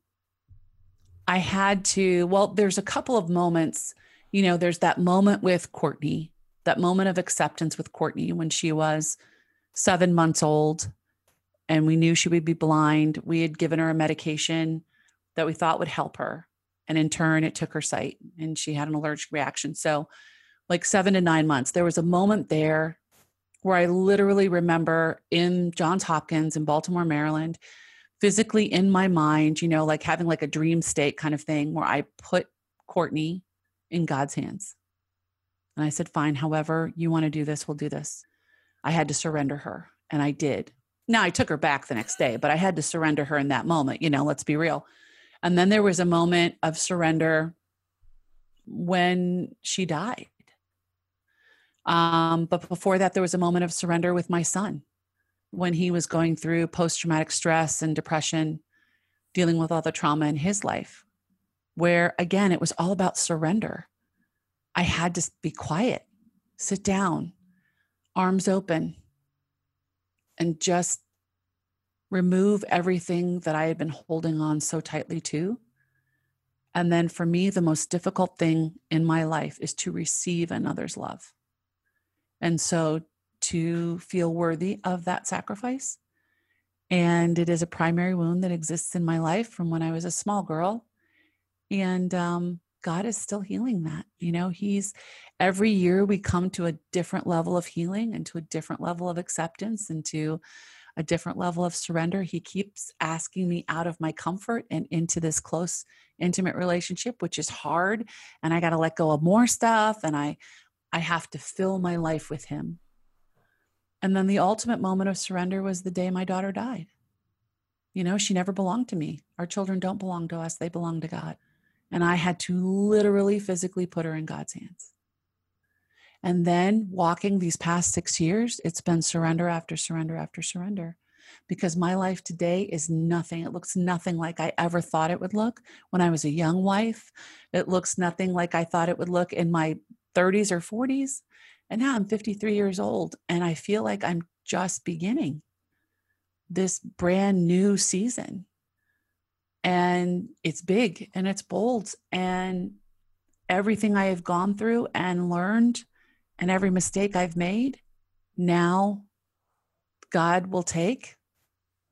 I had to, well, there's a couple of moments you know, there's that moment with Courtney, that moment of acceptance with Courtney when she was seven months old and we knew she would be blind. We had given her a medication that we thought would help her. And in turn, it took her sight and she had an allergic reaction. So, like seven to nine months, there was a moment there where I literally remember in Johns Hopkins in Baltimore, Maryland, physically in my mind, you know, like having like a dream state kind of thing where I put Courtney in God's hands. And I said, fine, however you want to do this, we'll do this. I had to surrender her, and I did. Now I took her back the next day, but I had to surrender her in that moment, you know, let's be real. And then there was a moment of surrender when she died. Um, but before that, there was a moment of surrender with my son when he was going through post traumatic stress and depression, dealing with all the trauma in his life, where again, it was all about surrender. I had to be quiet, sit down, arms open, and just remove everything that I had been holding on so tightly to. And then for me, the most difficult thing in my life is to receive another's love. And so to feel worthy of that sacrifice. And it is a primary wound that exists in my life from when I was a small girl. And um, God is still healing that. You know, He's every year we come to a different level of healing and to a different level of acceptance and to a different level of surrender. He keeps asking me out of my comfort and into this close, intimate relationship, which is hard. And I got to let go of more stuff. And I I have to fill my life with Him. And then the ultimate moment of surrender was the day my daughter died. You know, she never belonged to me. Our children don't belong to us, they belong to God. And I had to literally physically put her in God's hands. And then walking these past six years, it's been surrender after surrender after surrender because my life today is nothing. It looks nothing like I ever thought it would look when I was a young wife. It looks nothing like I thought it would look in my 30s or 40s. And now I'm 53 years old and I feel like I'm just beginning this brand new season. And it's big and it's bold. And everything I have gone through and learned and every mistake I've made, now God will take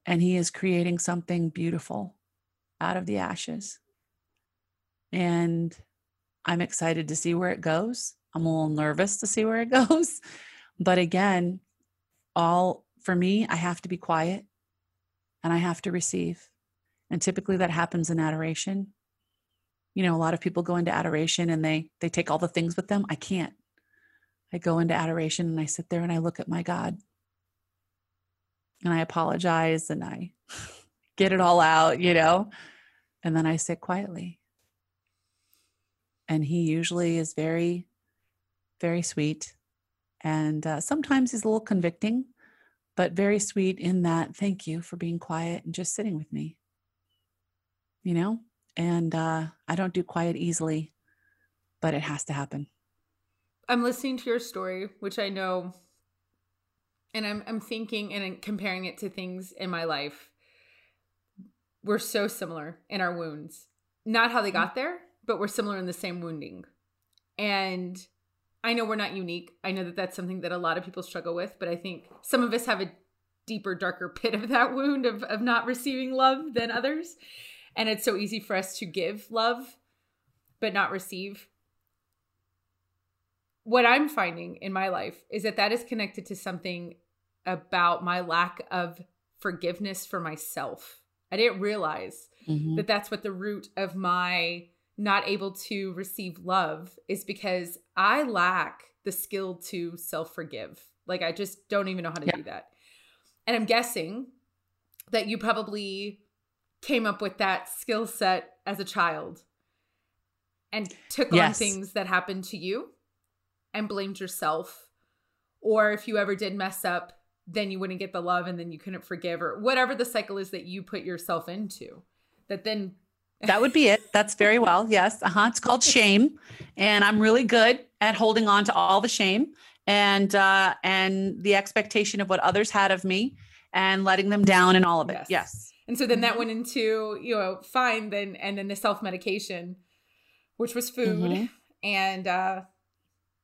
and He is creating something beautiful out of the ashes. And I'm excited to see where it goes. I'm a little nervous to see where it (laughs) goes. But again, all for me, I have to be quiet and I have to receive. And typically that happens in adoration. You know, a lot of people go into adoration and they they take all the things with them. I can't. I go into adoration and I sit there and I look at my God. And I apologize and I (laughs) get it all out, you know. And then I sit quietly and he usually is very, very sweet. And uh, sometimes he's a little convicting, but very sweet in that, thank you for being quiet and just sitting with me. You know? And uh, I don't do quiet easily, but it has to happen. I'm listening to your story, which I know, and I'm, I'm thinking and comparing it to things in my life. We're so similar in our wounds. Not how they mm. got there, but we're similar in the same wounding. And I know we're not unique. I know that that's something that a lot of people struggle with, but I think some of us have a deeper, darker (laughs) pit of that wound of, of not receiving love than others. And it's so easy for us to give love, but not receive. What I'm finding in my life is that that is connected to something about my lack of forgiveness for myself. I didn't realize mm-hmm. that that's what the root of my not able to receive love is because I lack the skill to self forgive. Like, I just don't even know how to yeah. do that. And I'm guessing that you probably came up with that skill set as a child and took yes. on things that happened to you and blamed yourself. Or if you ever did mess up, then you wouldn't get the love and then you couldn't forgive, or whatever the cycle is that you put yourself into that then that would be it. That's very well. Yes. Uh-huh. It's called shame. And I'm really good at holding on to all the shame and uh and the expectation of what others had of me and letting them down and all of it. Yes. yes. And so then that mm-hmm. went into, you know, fine then and then the self-medication, which was food. Mm-hmm. and uh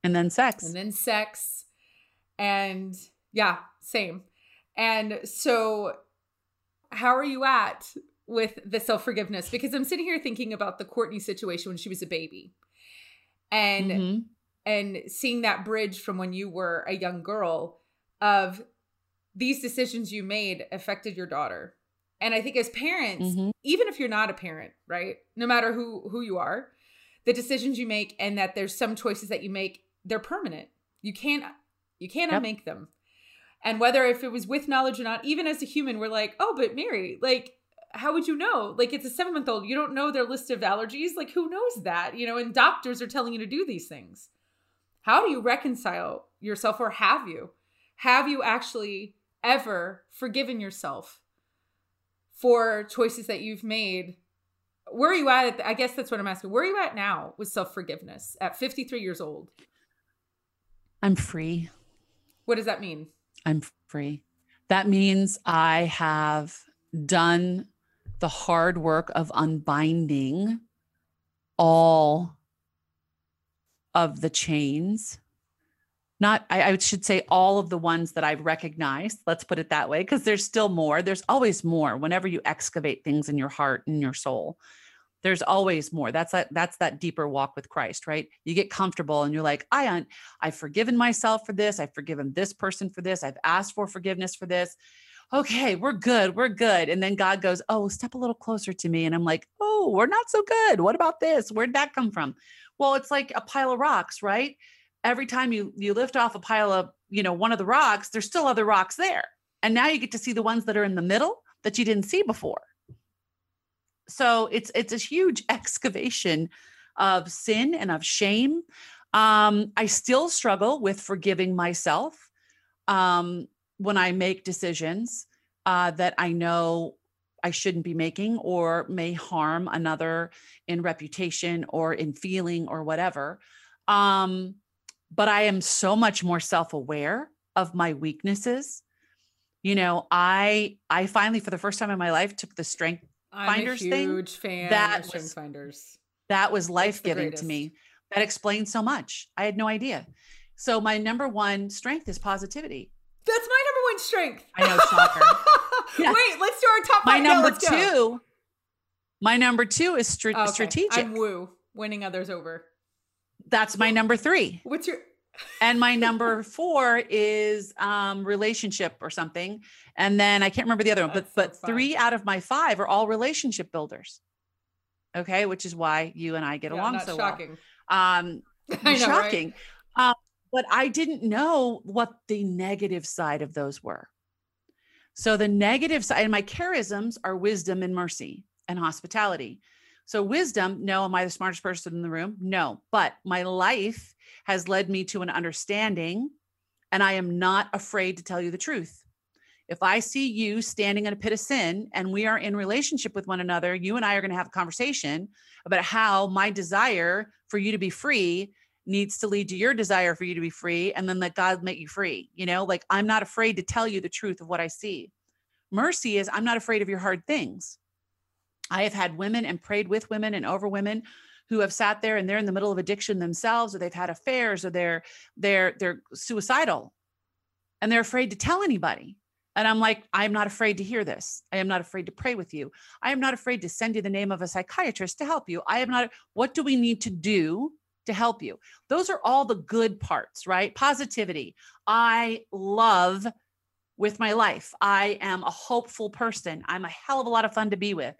and then sex. And then sex. And yeah, same. And so how are you at with the self-forgiveness? Because I'm sitting here thinking about the Courtney situation when she was a baby. And mm-hmm. and seeing that bridge from when you were a young girl of these decisions you made affected your daughter. And I think as parents, mm-hmm. even if you're not a parent, right? No matter who who you are, the decisions you make and that there's some choices that you make they're permanent. You can't you can't yep. unmake them. And whether if it was with knowledge or not, even as a human, we're like, oh, but Mary, like, how would you know? Like, it's a seven month old. You don't know their list of allergies. Like, who knows that? You know, and doctors are telling you to do these things. How do you reconcile yourself, or have you? Have you actually ever forgiven yourself for choices that you've made? Where are you at? I guess that's what I'm asking. Where are you at now with self forgiveness at 53 years old? I'm free. What does that mean? I'm free. That means I have done the hard work of unbinding all of the chains. Not, I, I should say, all of the ones that I've recognized. Let's put it that way, because there's still more. There's always more whenever you excavate things in your heart and your soul there's always more that's that that's that deeper walk with christ right you get comfortable and you're like i un- i've forgiven myself for this i've forgiven this person for this i've asked for forgiveness for this okay we're good we're good and then god goes oh step a little closer to me and i'm like oh we're not so good. What about this? Where'd that come from? Well it's like a pile of rocks right? Every time you you lift off a pile of you know one of the rocks there's still other rocks there. And now you get to see the ones that are in the middle that you didn't see before. So it's it's a huge (laughs) excavation of sin and of shame. Um, i still struggle with forgiving myself. Um, when i make decisions uh, that i know i shouldn't be making or may harm another in reputation or in feeling or whatever um, but i am so much more self-aware of my weaknesses you know i i finally for the first time in my life took the strength I'm finders a huge thing. fan that of was, finders. That was life giving to me. That explains so much. I had no idea. So my number one strength is positivity. That's my strength. I know, shocker. (laughs) yeah. Wait, let's do our top my five. number two. Go. My number two is str- okay. strategic. I'm woo, winning others over. That's my number three. What's your (laughs) and my number four is um, relationship or something. And then I can't remember the other one, That's but so but three out of my five are all relationship builders. Okay, which is why you and I get yeah, along so shocking. well. Um, (laughs) I know, shocking. Right? Um, but I didn't know what the negative side of those were. So the negative side, and my charisms are wisdom and mercy and hospitality. So wisdom, no, am I the smartest person in the room? No, but my life has led me to an understanding, and I am not afraid to tell you the truth. If I see you standing in a pit of sin and we are in relationship with one another, you and I are going to have a conversation about how my desire for you to be free needs to lead to your desire for you to be free and then let God make you free. You know, like I'm not afraid to tell you the truth of what I see. Mercy is I'm not afraid of your hard things. I have had women and prayed with women and over women who have sat there and they're in the middle of addiction themselves or they've had affairs or they're they're they're suicidal and they're afraid to tell anybody and i'm like i'm not afraid to hear this i am not afraid to pray with you i am not afraid to send you the name of a psychiatrist to help you i am not what do we need to do to help you. Those are all the good parts right? Positivity. I love with my life. I am a hopeful person. I'm a hell of a lot of fun to be with.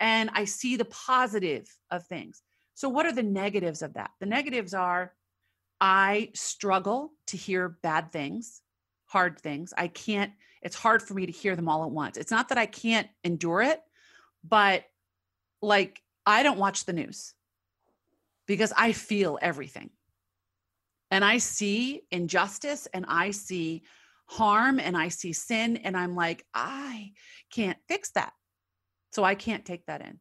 And i see the positive of things. So, what are the negatives of that? The negatives are I struggle to hear bad things, hard things. I can't, it's hard for me to hear them all at once. It's not that I can't endure it, but like I don't watch the news because I feel everything. And I see injustice and I see harm and I see sin. And I'm like, I can't fix that. So I can't take that in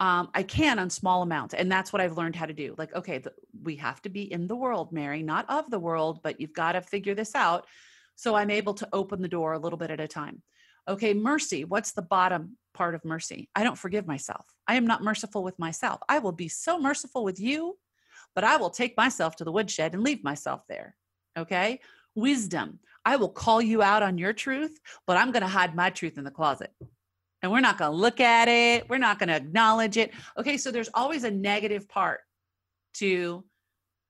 um, I can on small amounts. And that's what I've learned how to do. Like, okay, the, we have to be in the world, Mary, not of the world, but you've got to figure this out. So I'm able to open the door a little bit at a time. Okay, mercy. What's the bottom part of mercy? I don't forgive myself. I am not merciful with myself. I will be so merciful with you, but I will take myself to the woodshed and leave myself there. Okay. Wisdom. I will call you out on your truth, but I'm going to hide my truth in the closet. And we're not going to look at it. We're not going to acknowledge it. Okay. So there's always a negative part to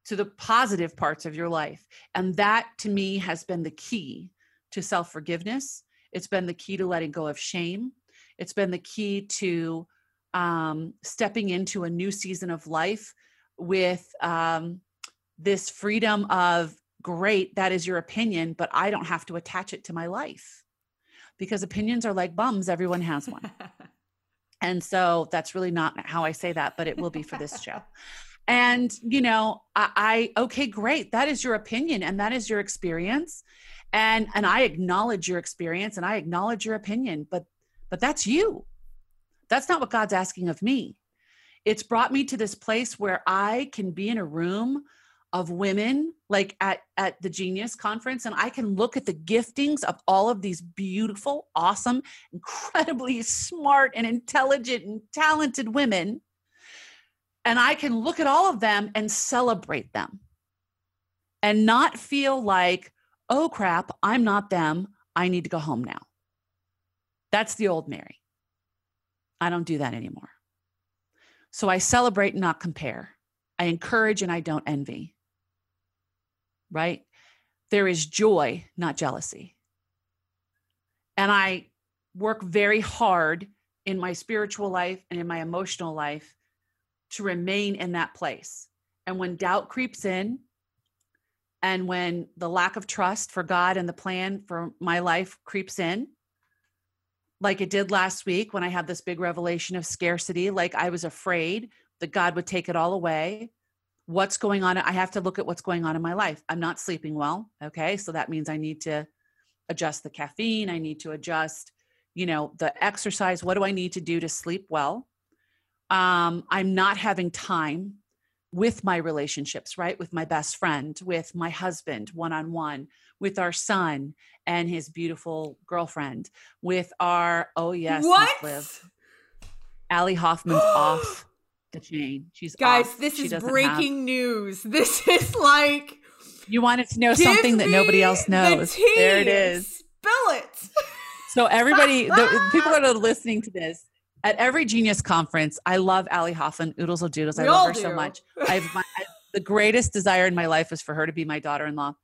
to the positive parts of your life. And that to me has been the key to self forgiveness. It's been the key to letting go of shame. It's been the key to um, stepping into a new season of life with um, this freedom of great, that is your opinion, but I don't have to attach it to my life because opinions are like bums, everyone has one. (laughs) and so that's really not how I say that, but it will be for this show. (laughs) And, you know, I, I, okay, great. That is your opinion and that is your experience. And and I acknowledge your experience and I acknowledge your opinion, but but that's you. That's not what God's asking of me. It's brought me to this place where I can be in a room of women like at at the genius conference and i can look at the giftings of all of these beautiful awesome incredibly smart and intelligent and talented women and i can look at all of them and celebrate them and not feel like oh crap i'm not them i need to go home now that's the old mary i don't do that anymore so i celebrate and not compare i encourage and i don't envy right? There is joy, not jealousy. And I work very hard in my spiritual life and in my emotional life to remain in that place. And when doubt creeps in, and when the lack of trust for God and the plan for my life creeps in, like it did last week when I had this big revelation of scarcity, like I was afraid that God would take it all away. What's going on? I have to look at what's going on in my life. I'm not sleeping well okay? So that means i need to adjust the caffeine. I need to adjust you know the exercise. What do i need to do to sleep well? Um, i'm not having time with my relationships right with my best friend with my husband one-on-one with our son and his beautiful girlfriend with our oh yes what? live Allie Hoffman's (gasps) off the chain. She's guys. off. This She is breaking have- neuse. (laughs) This is like You wanted to know something that nobody else the knows. There it is. Spill it. So everybody, the people (laughs) that are listening to this, at every Genius conference, I love Ali Hoffman, Oodles of Doodles. I love her so much. I've my, I, the greatest desire in my life was for her to be my daughter-in-law,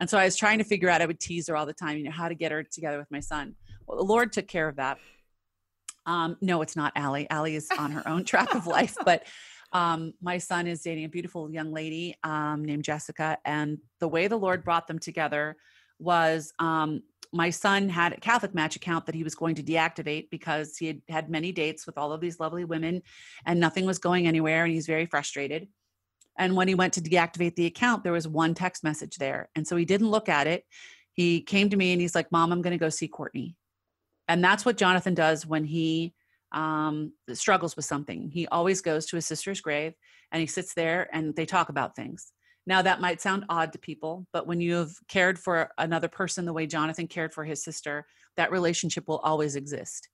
and so I was trying to figure out. I would tease her all the time, you know, how to get her together with my son. Well, the Lord took care of that. Um, no, it's not Allie. Allie is on her own track of life, but um, my son is dating a beautiful young lady um, named Jessica, and the way the Lord brought them together was um, my son had a Catholic Match account that he was going to deactivate because he had had many dates with all of these lovely women, and nothing was going anywhere, and he's very frustrated. And when he went to deactivate the account, there was one text message there, and so he didn't look at it. He came to me and he's like, "Mom, I'm going to go see Courtney," and that's what Jonathan does when he um, struggles with something. He always goes to his sister's grave and he sits there and they talk about things. Now, that might sound odd to people, but when you have cared for another person the way Jonathan cared for his sister, that relationship will always exist.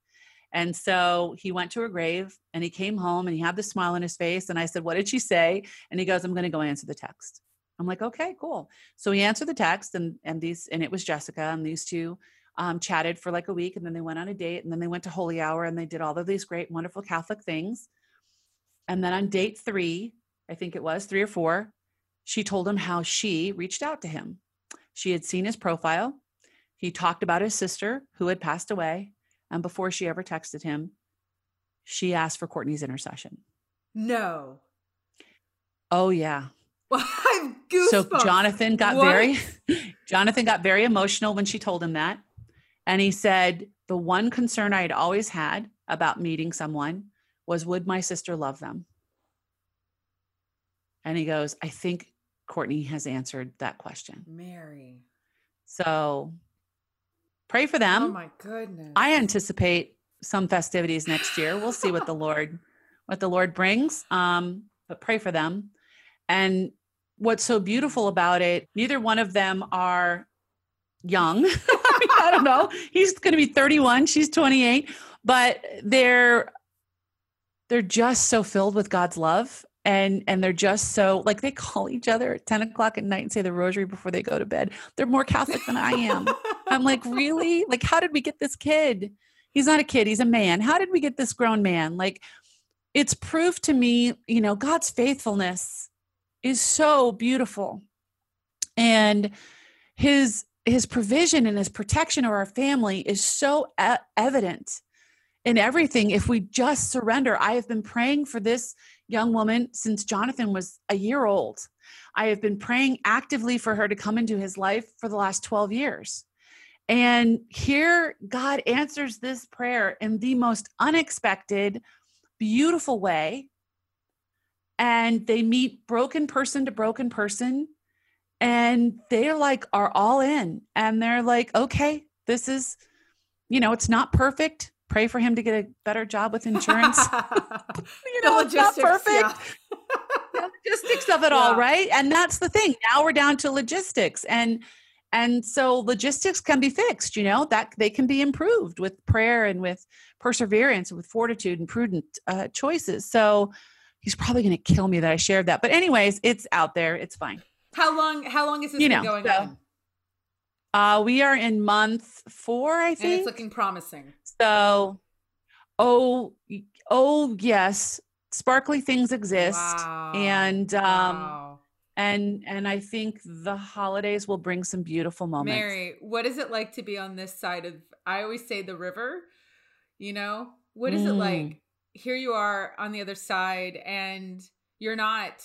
And so he went to her grave and he came home and he had this smile on his face. And I said, What did she say? And he goes, I'm going to go answer the text. I'm like, Okay, cool. So he answered the text and, and these, and it was Jessica and these two um, chatted for like a week and then they went on a date and then they went to holy hour and they did all of these great wonderful catholic things and then on date three i think it was three or four she told him how she reached out to him she had seen his profile he talked about his sister who had passed away and before she ever texted him she asked for courtney's intercession No. oh yeah (laughs) Well, goosebumps. so jonathan got What? very (laughs) jonathan got very emotional when she told him that and he said the one concern i had always had about meeting someone was would my sister love them and he goes i think courtney has answered that question. Mary. so pray for them. Oh my goodness. i anticipate some festivities next year. We'll see what the (laughs) lord what the lord brings um but pray for them. And what's so beautiful about it neither one of them are young. (laughs) I, don't know. He's going to be 31 she's 28 but they're they're just so filled with god's love and and they're just so like they call each other at 10 o'clock at night and say the rosary before they go to bed. They're more catholic than i am. I'm like really? Like how did we get this kid? He's not a kid. He's a man. How did we get this grown man? Like it's proof to me you know god's faithfulness is so beautiful. And his his provision and his protection of our family is so evident in everything. If we just surrender i have been praying for this young woman since Jonathan was a year old. I have been praying actively for her to come into his life for the last 12 years. And here, God answers this prayer in the most unexpected, beautiful way. And they meet broken person to broken person. And they're like, are all in. And they're like, okay, this is, you know, it's not perfect pray for him to get a better job with (laughs) insurance. you know, it's not perfect. Yeah. the logistics of it yeah. all, right? And that's the thing. Now we're down to logistics. And and so logistics can be fixed, you know, that they can be improved with prayer and with perseverance and with fortitude and prudent uh, choices. So he's probably going to kill me that I shared that. But anyways, it's out there. It's fine. How long how long is this you know, going so, on? Uh, we are in month four, I think. And it's looking promising. So, oh, oh yes, sparkly things exist, wow. and um, wow. and and I think the holidays will bring some beautiful moments. Mary, what is it like to be on this side of? I always say the river. You know, what is mm. it like? Here you are on the other side, and you're not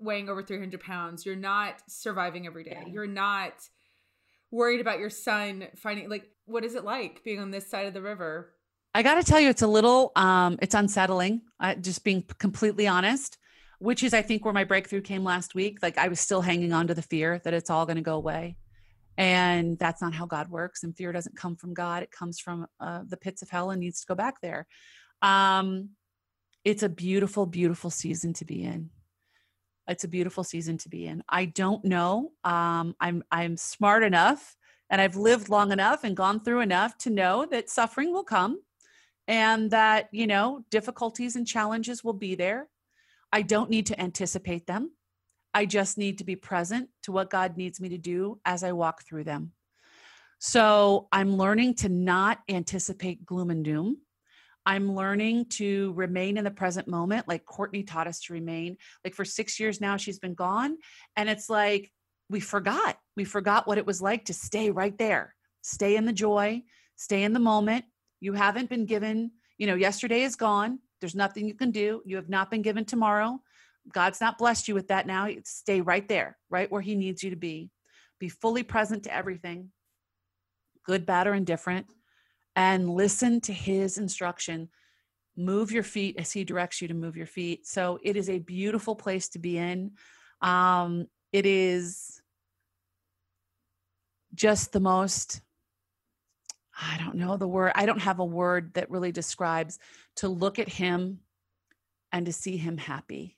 weighing over 300 pounds. You're not surviving every day. You're not worried about your son finding like what is it like being on this side of the river? I got to tell you, it's a little, um, it's unsettling. Uh, just being completely honest, which is, I think, where my breakthrough came last week. Like I was still hanging on to the fear that it's all going to go away, and that's not how God works. And fear doesn't come from God; it comes from uh, the pits of hell and needs to go back there. Um, it's a beautiful, beautiful season to be in it's a beautiful season to be in. I don't know. Um, I'm I'm smart enough and I've lived long enough and gone through enough to know that suffering will come and that, you know, difficulties and challenges will be there. I don't need to anticipate them. I just need to be present to what God needs me to do as I walk through them. So I'm learning to not anticipate gloom and doom. I'm learning to remain in the present moment, like Courtney taught us to remain. Like for six years now, she's been gone. And it's like we forgot. We forgot what it was like to stay right there, stay in the joy, stay in the moment. You haven't been given, you know, yesterday is gone. There's nothing you can do. You have not been given tomorrow. God's not blessed you with that now. Stay right there, right where He needs you to be. Be fully present to everything, good, bad, or indifferent and listen to his instruction. Move your feet as he directs you to move your feet. So it is a beautiful place to be in. Um, it is just the most, I don't know the word, I don't have a word that really describes to look at him and to see him happy,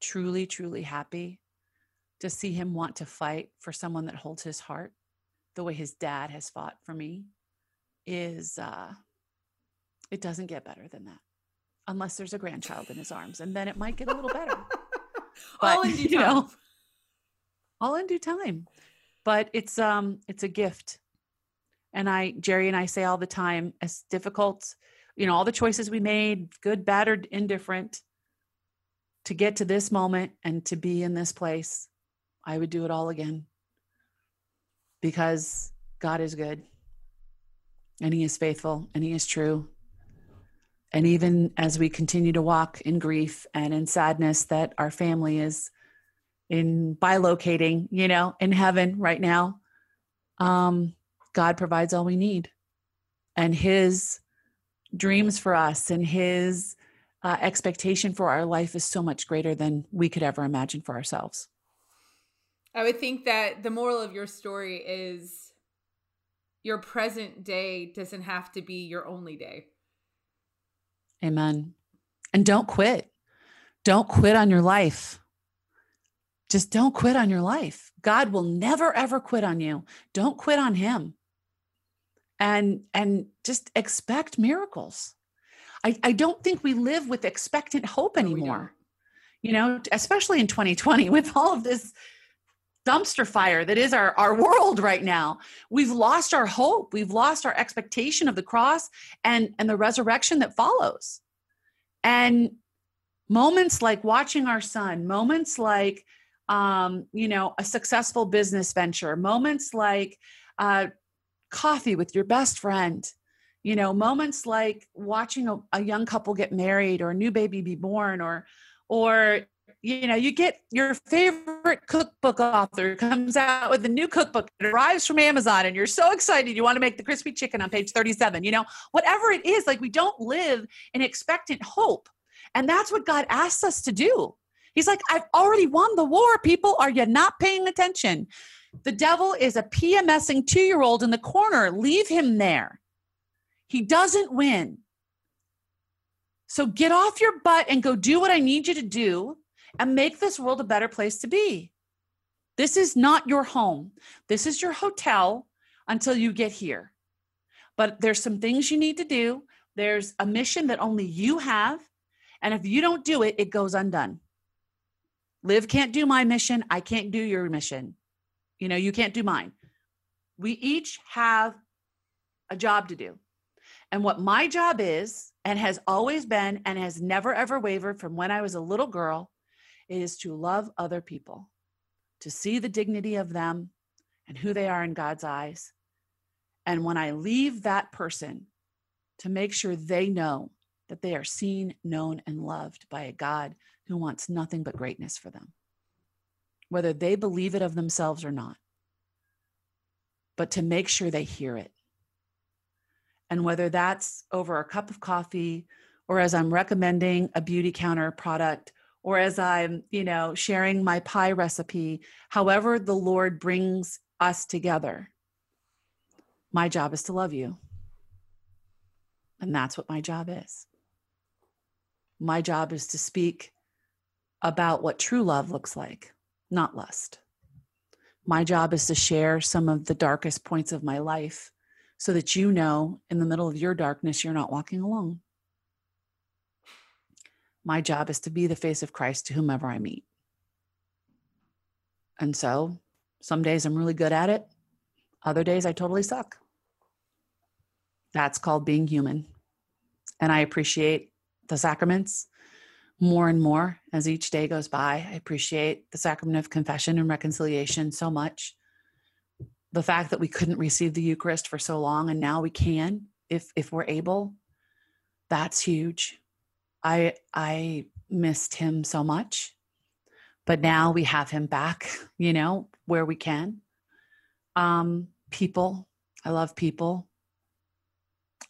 truly, truly happy, to see him want to fight for someone that holds his heart the way his dad has fought for me is uh, it doesn't get better than that unless there's a grandchild in his arms and then it might get a little better. (laughs) But, all in due time. (laughs) You know, all in due time. But it's um it's a gift. And i jerry and i say all the time as difficult you know all the choices we made good bad or indifferent to get to this moment and to be in this place i would do it all again. Because god is good and he is faithful and he is true. And even as we continue to walk in grief and in sadness that our family is in bilocating you know in heaven right now um god provides all we need. And his dreams for us and his uh, expectation for our life is so much greater than we could ever imagine for ourselves. I would think that the moral of your story is your present day doesn't have to be your only day. Amen. And don't quit. Don't quit on your life. Just don't quit on your life. God will never ever quit on you. Don't quit on him. And and just expect miracles. I, I don't think we live with expectant hope anymore. you know, especially in 2020 (laughs) with all of this dumpster fire that is our, our world right now. We've lost our hope. We've lost our expectation of the cross and, and the resurrection that follows. And moments like watching our son, moments like, um, you know, a successful business venture, moments like uh, coffee with your best friend, you know, moments like watching a, a young couple get married or a new baby be born or, or you know you get your favorite cookbook author comes out with a new cookbook it arrives from amazon and you're so excited you want to make the crispy chicken on page 37 you know whatever it is like we don't live in expectant hope. And that's what god asks us to do. He's like i've already won the war people. Are you not paying attention? The devil is a pmsing two-year-old in the corner. Leave him there. He doesn't win. So get off your butt and go do what I need you to do and make this world a better place to be. This is not your home. This is your hotel until you get here. But there's some things you need to do. There's a mission that only you have. And if you don't do it, it goes undone. Liv can't do my mission. I can't do your mission. You know, you can't do mine. We each have a job to do. And what my job is, and has always been, and has never ever wavered from when I was a little girl, is to love other people, to see the dignity of them and who they are in God's eyes. And when I leave that person, to make sure they know that they are seen, known, and loved by a God who wants nothing but greatness for them, whether they believe it of themselves or not, but to make sure they hear it and whether that's over a cup of coffee or as I'm recommending a Beautycounter product or as I'm, you know, sharing my pie recipe, however the Lord brings us together, my job is to love you. And that's what my job is. My job is to speak about what true love looks like, not lust. My job is to share some of the darkest points of my life so that you know in the middle of your darkness, you're not walking alone. My job is to be the face of Christ to whomever I meet. And so some days I'm really good at it, other days I totally suck. That's called being human. And I appreciate the sacraments more and more as each day goes by. I appreciate the sacrament of confession and reconciliation so much the fact that we couldn't receive the Eucharist for so long and now we can if if we're able that's huge i i missed him so much but now we have him back (laughs) you know where we can. Um people i love people.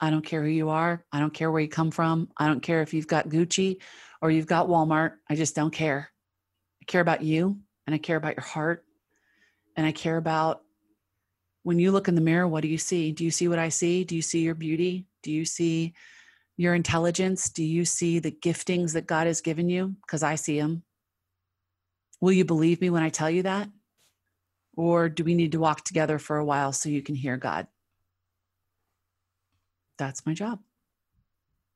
I don't care who you are. I don't care where you come from. I don't care if you've got gucci or you've got walmart. I just don't care. I care about you and i care about your heart. And i care about when you look in the mirror, what do you see? Do you see what I see? Do you see your beauty? Do you see your intelligence? Do you see the giftings that God has given you? Because I see them. Will you believe me when I tell you that? Or do we need to walk together for a while so you can hear God? That's my job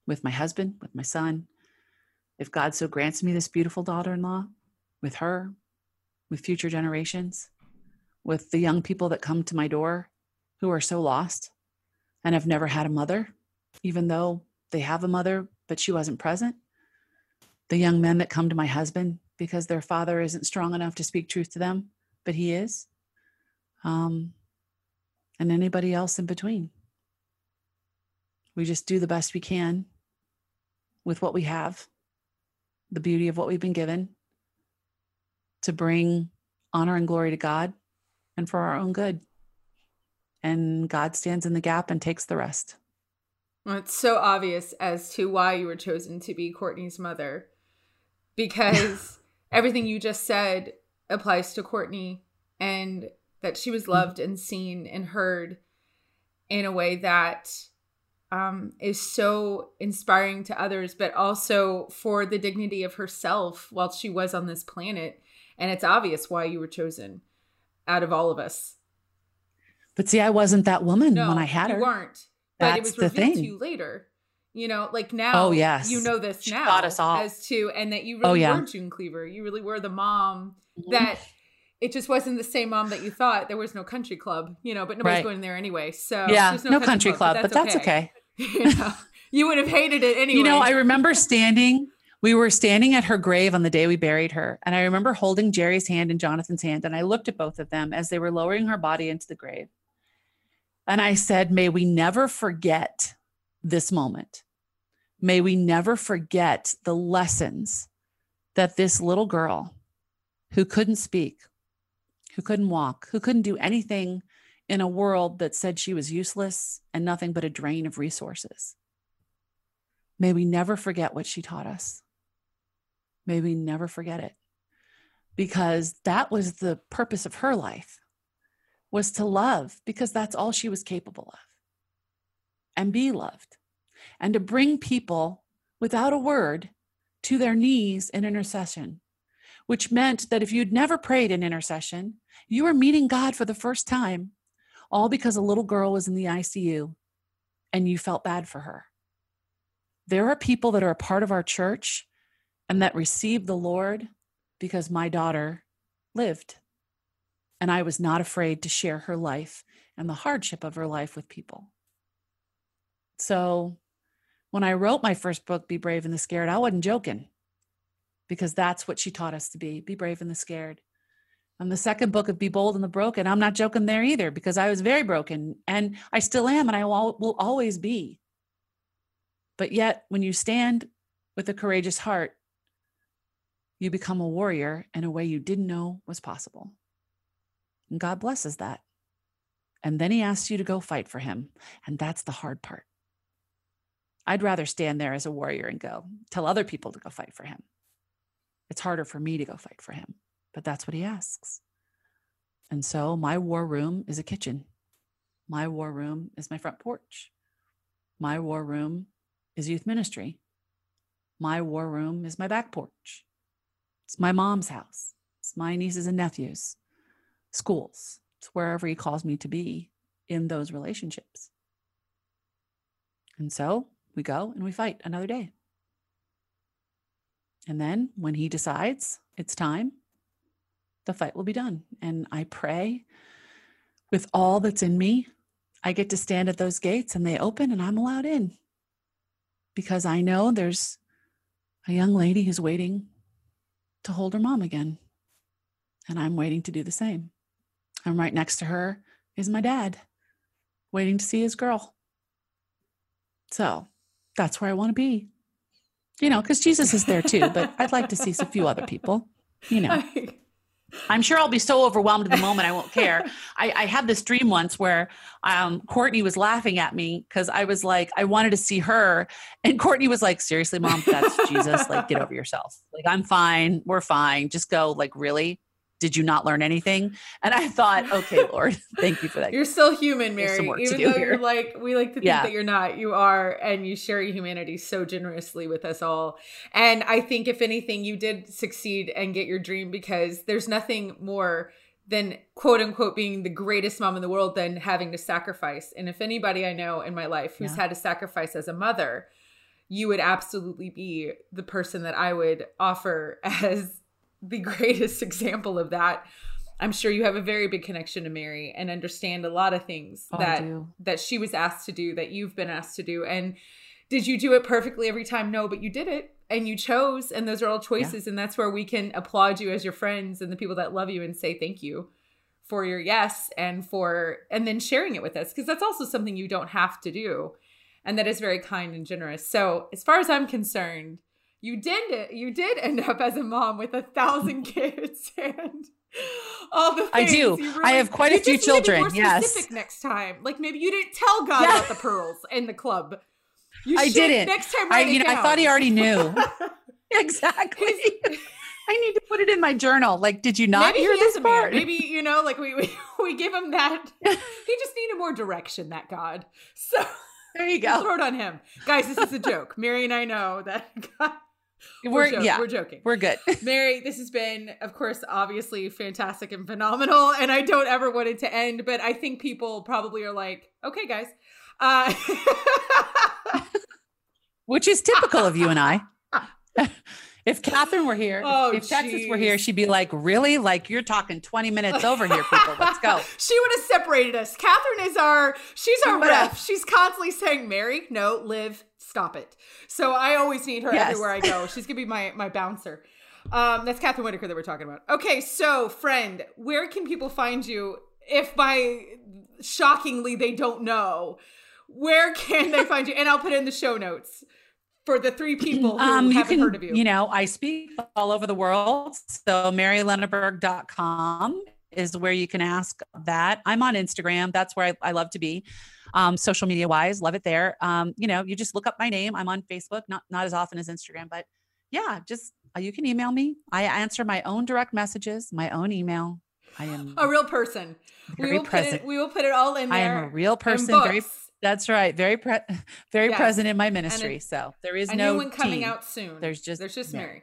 with my husband, with my son. If God so grants me this beautiful daughter in law, with her, with future generations, with the young people that come to my door who are so lost and have never had a mother, even though they have a mother, but she wasn't present. The young men that come to my husband because their father isn't strong enough to speak truth to them, but he is. Um, and anybody else in between. We just do the best we can with what we have, the beauty of what we've been given to bring honor and glory to God and for our own good. And God stands in the gap and takes the rest. Well, it's so obvious as to why you were chosen to be Courtney's mother because (laughs) everything you just said applies to Courtney and that she was loved and seen and heard in a way that um, is so inspiring to others, but also for the dignity of herself while she was on this planet. And it's obvious why you were chosen out of all of us. But see, I wasn't that woman no, when I had her. You weren't. But That's it was revealed to you later. You know, like now, oh yes, you know this she now taught us all. as to, and that you Oh, really yeah. were June Cleaver. You really were the mom Mhm. that it just wasn't the same mom that you thought. There was no country club, you know, but nobody's Right. going there anyway. So yeah, there's no, country club, but that's okay. (laughs) you, know, you would have hated it anyway. You know, I remember (laughs) standing. We were standing at her grave on the day we buried her, and I remember holding Jerry's hand and Jonathan's hand, and I looked at both of them as they were lowering her body into the grave, and I said, "May we never forget this moment. May we never forget the lessons that this little girl, who couldn't speak, who couldn't walk, who couldn't do anything." In a world that said she was useless and nothing but a drain of resources. May we never forget what she taught us. May we never forget it. Because that was the purpose of her life was to love because that's all she was capable of. And be loved. And to bring people without a word to their knees in intercession, which meant that if you'd never prayed in intercession, you were meeting God for the first time, all because a little girl was in the ICU and you felt bad for her there are people that are a part of our church and that received the Lord because my daughter lived. And I was not afraid to share her life and the hardship of her life with people. So when I wrote my first book, Be Brave in the Scared, I wasn't joking because that's what she taught us to be be brave in the scared. And the second book of Be Bold in the Broken, I'm not joking there either because I was very broken and I still am and I will, always be. But yet, when you stand with a courageous heart, you become a warrior in a way you didn't know was possible. And God blesses that. And then He asks you to go fight for Him. And that's the hard part. I'd rather stand there as a warrior and go tell other people to go fight for Him. It's harder for me to go fight for Him, but that's what He asks. And so, my war room is a kitchen. My war room is my front porch. My war room is youth ministry. My war room is my back porch. It's my mom's house. It's my nieces and nephews, schools. It's wherever he calls me to be in those relationships. And so we go and we fight another day. And then when he decides it's time, the fight will be done. And I pray with all that's in me. I get to stand at those gates and they open and I'm allowed in because I know there's a young lady who's waiting to hold her mom again. And I'm waiting to do the same. And right next to her is my dad, waiting to see his girl. So that's where I want to be. You know, because Jesus is there too, but I'd like to see a few other people, you know. (laughs) I'm sure I'll be so overwhelmed in the moment I won't care. I, I had this dream once where um, Courtney was laughing at me because I was like, I wanted to see her, and Courtney was like, "Seriously, mom, that's Jesus. Like, get over yourself. Like, I'm fine. We're fine. Just go. Like, really." Did you not learn anything? And I thought, okay, (laughs) Lord, thank you for that. You're still human, Mary. Even though here. you're like, we like to think Yeah. that you're not, you are, and you share your humanity so generously with us all. And I think, if anything, you did succeed and get your dream because there's nothing more than quote unquote being the greatest mom in the world than having to sacrifice. And if anybody I know in my life who's Yeah. had to sacrifice as a mother, you would absolutely be the person that I would offer (laughs) as the (laughs) greatest example of that. I'm sure you have a very big connection to Mary and understand a lot of things Oh, that that she was asked to do that you've been asked to do. And did you do it perfectly every time? No but you did it and you chose and those are all choices and that's where we can applaud you as your friends and the people that love you and say thank you for your yes and for and then sharing it with us because that's also something you don't have to do and that is very kind and generous. So as far as i'm concerned you did it you did end up as a mom with a thousand (laughs) kids and all the things. I do. You I have quite a few just need to be children, more yes. specific next time like maybe you didn't tell god Yeah. about the pearls in the club you I didn't. next time I, you it know, I thought he already knew. (laughs) (laughs) exactly. I need to put it in my journal. Like, did you not Maybe hear he this part? Maybe you know, like we we, we give him that. he just needed more direction. That God. So There you go. throw it on him, guys. This is a joke. Mary and I know that. God, We're, we're, joking. yeah, we're joking. we're good. (laughs) Mary, this has been, of course, obviously fantastic and phenomenal, and I don't ever want it to end, but I think people probably are like, okay, guys. Uh, (laughs) which is typical of you and I. (laughs) if Kathryn were here, Oh, if Texas were here, she'd be like, "Really? Like you're talking 20 minutes over here, people. Let's go." she would have separated us. Kathryn is our she's our ref. She's constantly saying, Mary, no, Liv, stop it. So I always need her Yes. everywhere I go. (laughs) She's gonna be my my bouncer. Um, that's Kathryn Whitaker that we're talking about. Okay, so friend, where can people find you if by shockingly they don't know? Where can they find you? And I'll put in the show notes for the three people who Um, you haven't can, heard of you. you. know, I speak all over the world. So marylenaburg.com is where you can ask that. I'm on Instagram. That's where I, I love to be. Um, social media wise, love it there. Um, you know, you just look up my name. I'm on Facebook, not not as often as Instagram, but yeah, just uh, you can email me. I answer my own direct messages, my own email. I am a real person. We very will put it. We will put it all in I am a real person. Very that's right. Very pre- (laughs) very Yes. present in my ministry. so there is a no new one coming team. out soon. There's just there's just. Mary.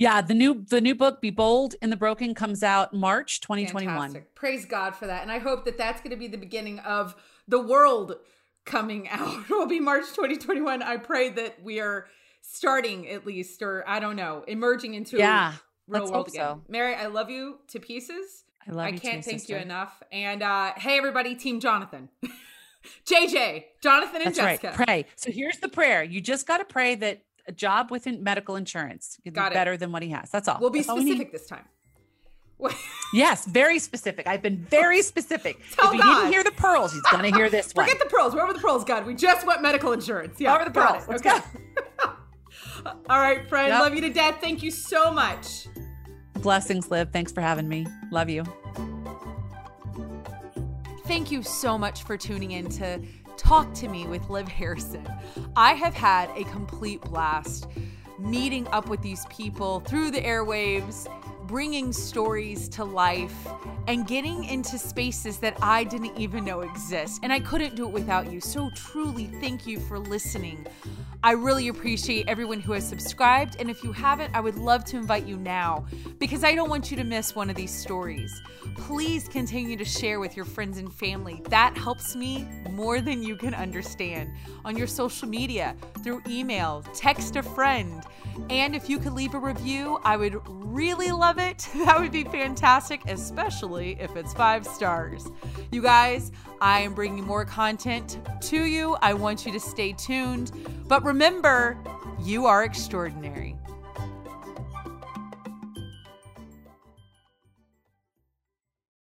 Yeah, the new the new book, Be Bold in the Broken, comes out March 2021. Fantastic. Praise God for that, and I hope that that's going to be the beginning of the world coming out. It (laughs) will be March 2021. I pray that we are starting at least, or I don't know, emerging into Yeah, real world again. so. Mary, I love you to pieces. I love you. I can't too, thank sister. you enough. And uh, hey, everybody, Team Jonathan, (laughs) JJ, Jonathan and That's Jessica. right. Pray. So here's the prayer. You just got to pray that a job within medical insurance is Got it. better than what he has. That's all. We'll be That's all we specific this time. (laughs) Yes, very specific. I've been very specific. (laughs) Tell if he God. didn't hear the pearls, he's gonna hear this (laughs) one. Forget the pearls. Where were the pearls, God? We just want medical insurance. Yeah, Over the pearls. Let's Okay. All right, friend. Yep. Love you to death. Thank you so much. Blessings, Liv. Thanks for having me. Love you. Thank you so much for tuning in to Talk to Me with Liv Harrison. I have had a complete blast meeting up with these people through the airwaves, bringing stories to life, and getting into spaces that I didn't even know exist. And I couldn't do it without you. So truly, thank you for listening. I really appreciate everyone who has subscribed. And if you haven't, I would love to invite you now because I don't want you to miss one of these stories. Please continue to share with your friends and family. That helps me more than you can understand on your social media, through email, text a friend. And if you could leave a review, I would really love it. (laughs) That would be fantastic, especially if it's five stars. You guys, I am bringing more content to you. I want you to stay tuned. But remember, you are extraordinary.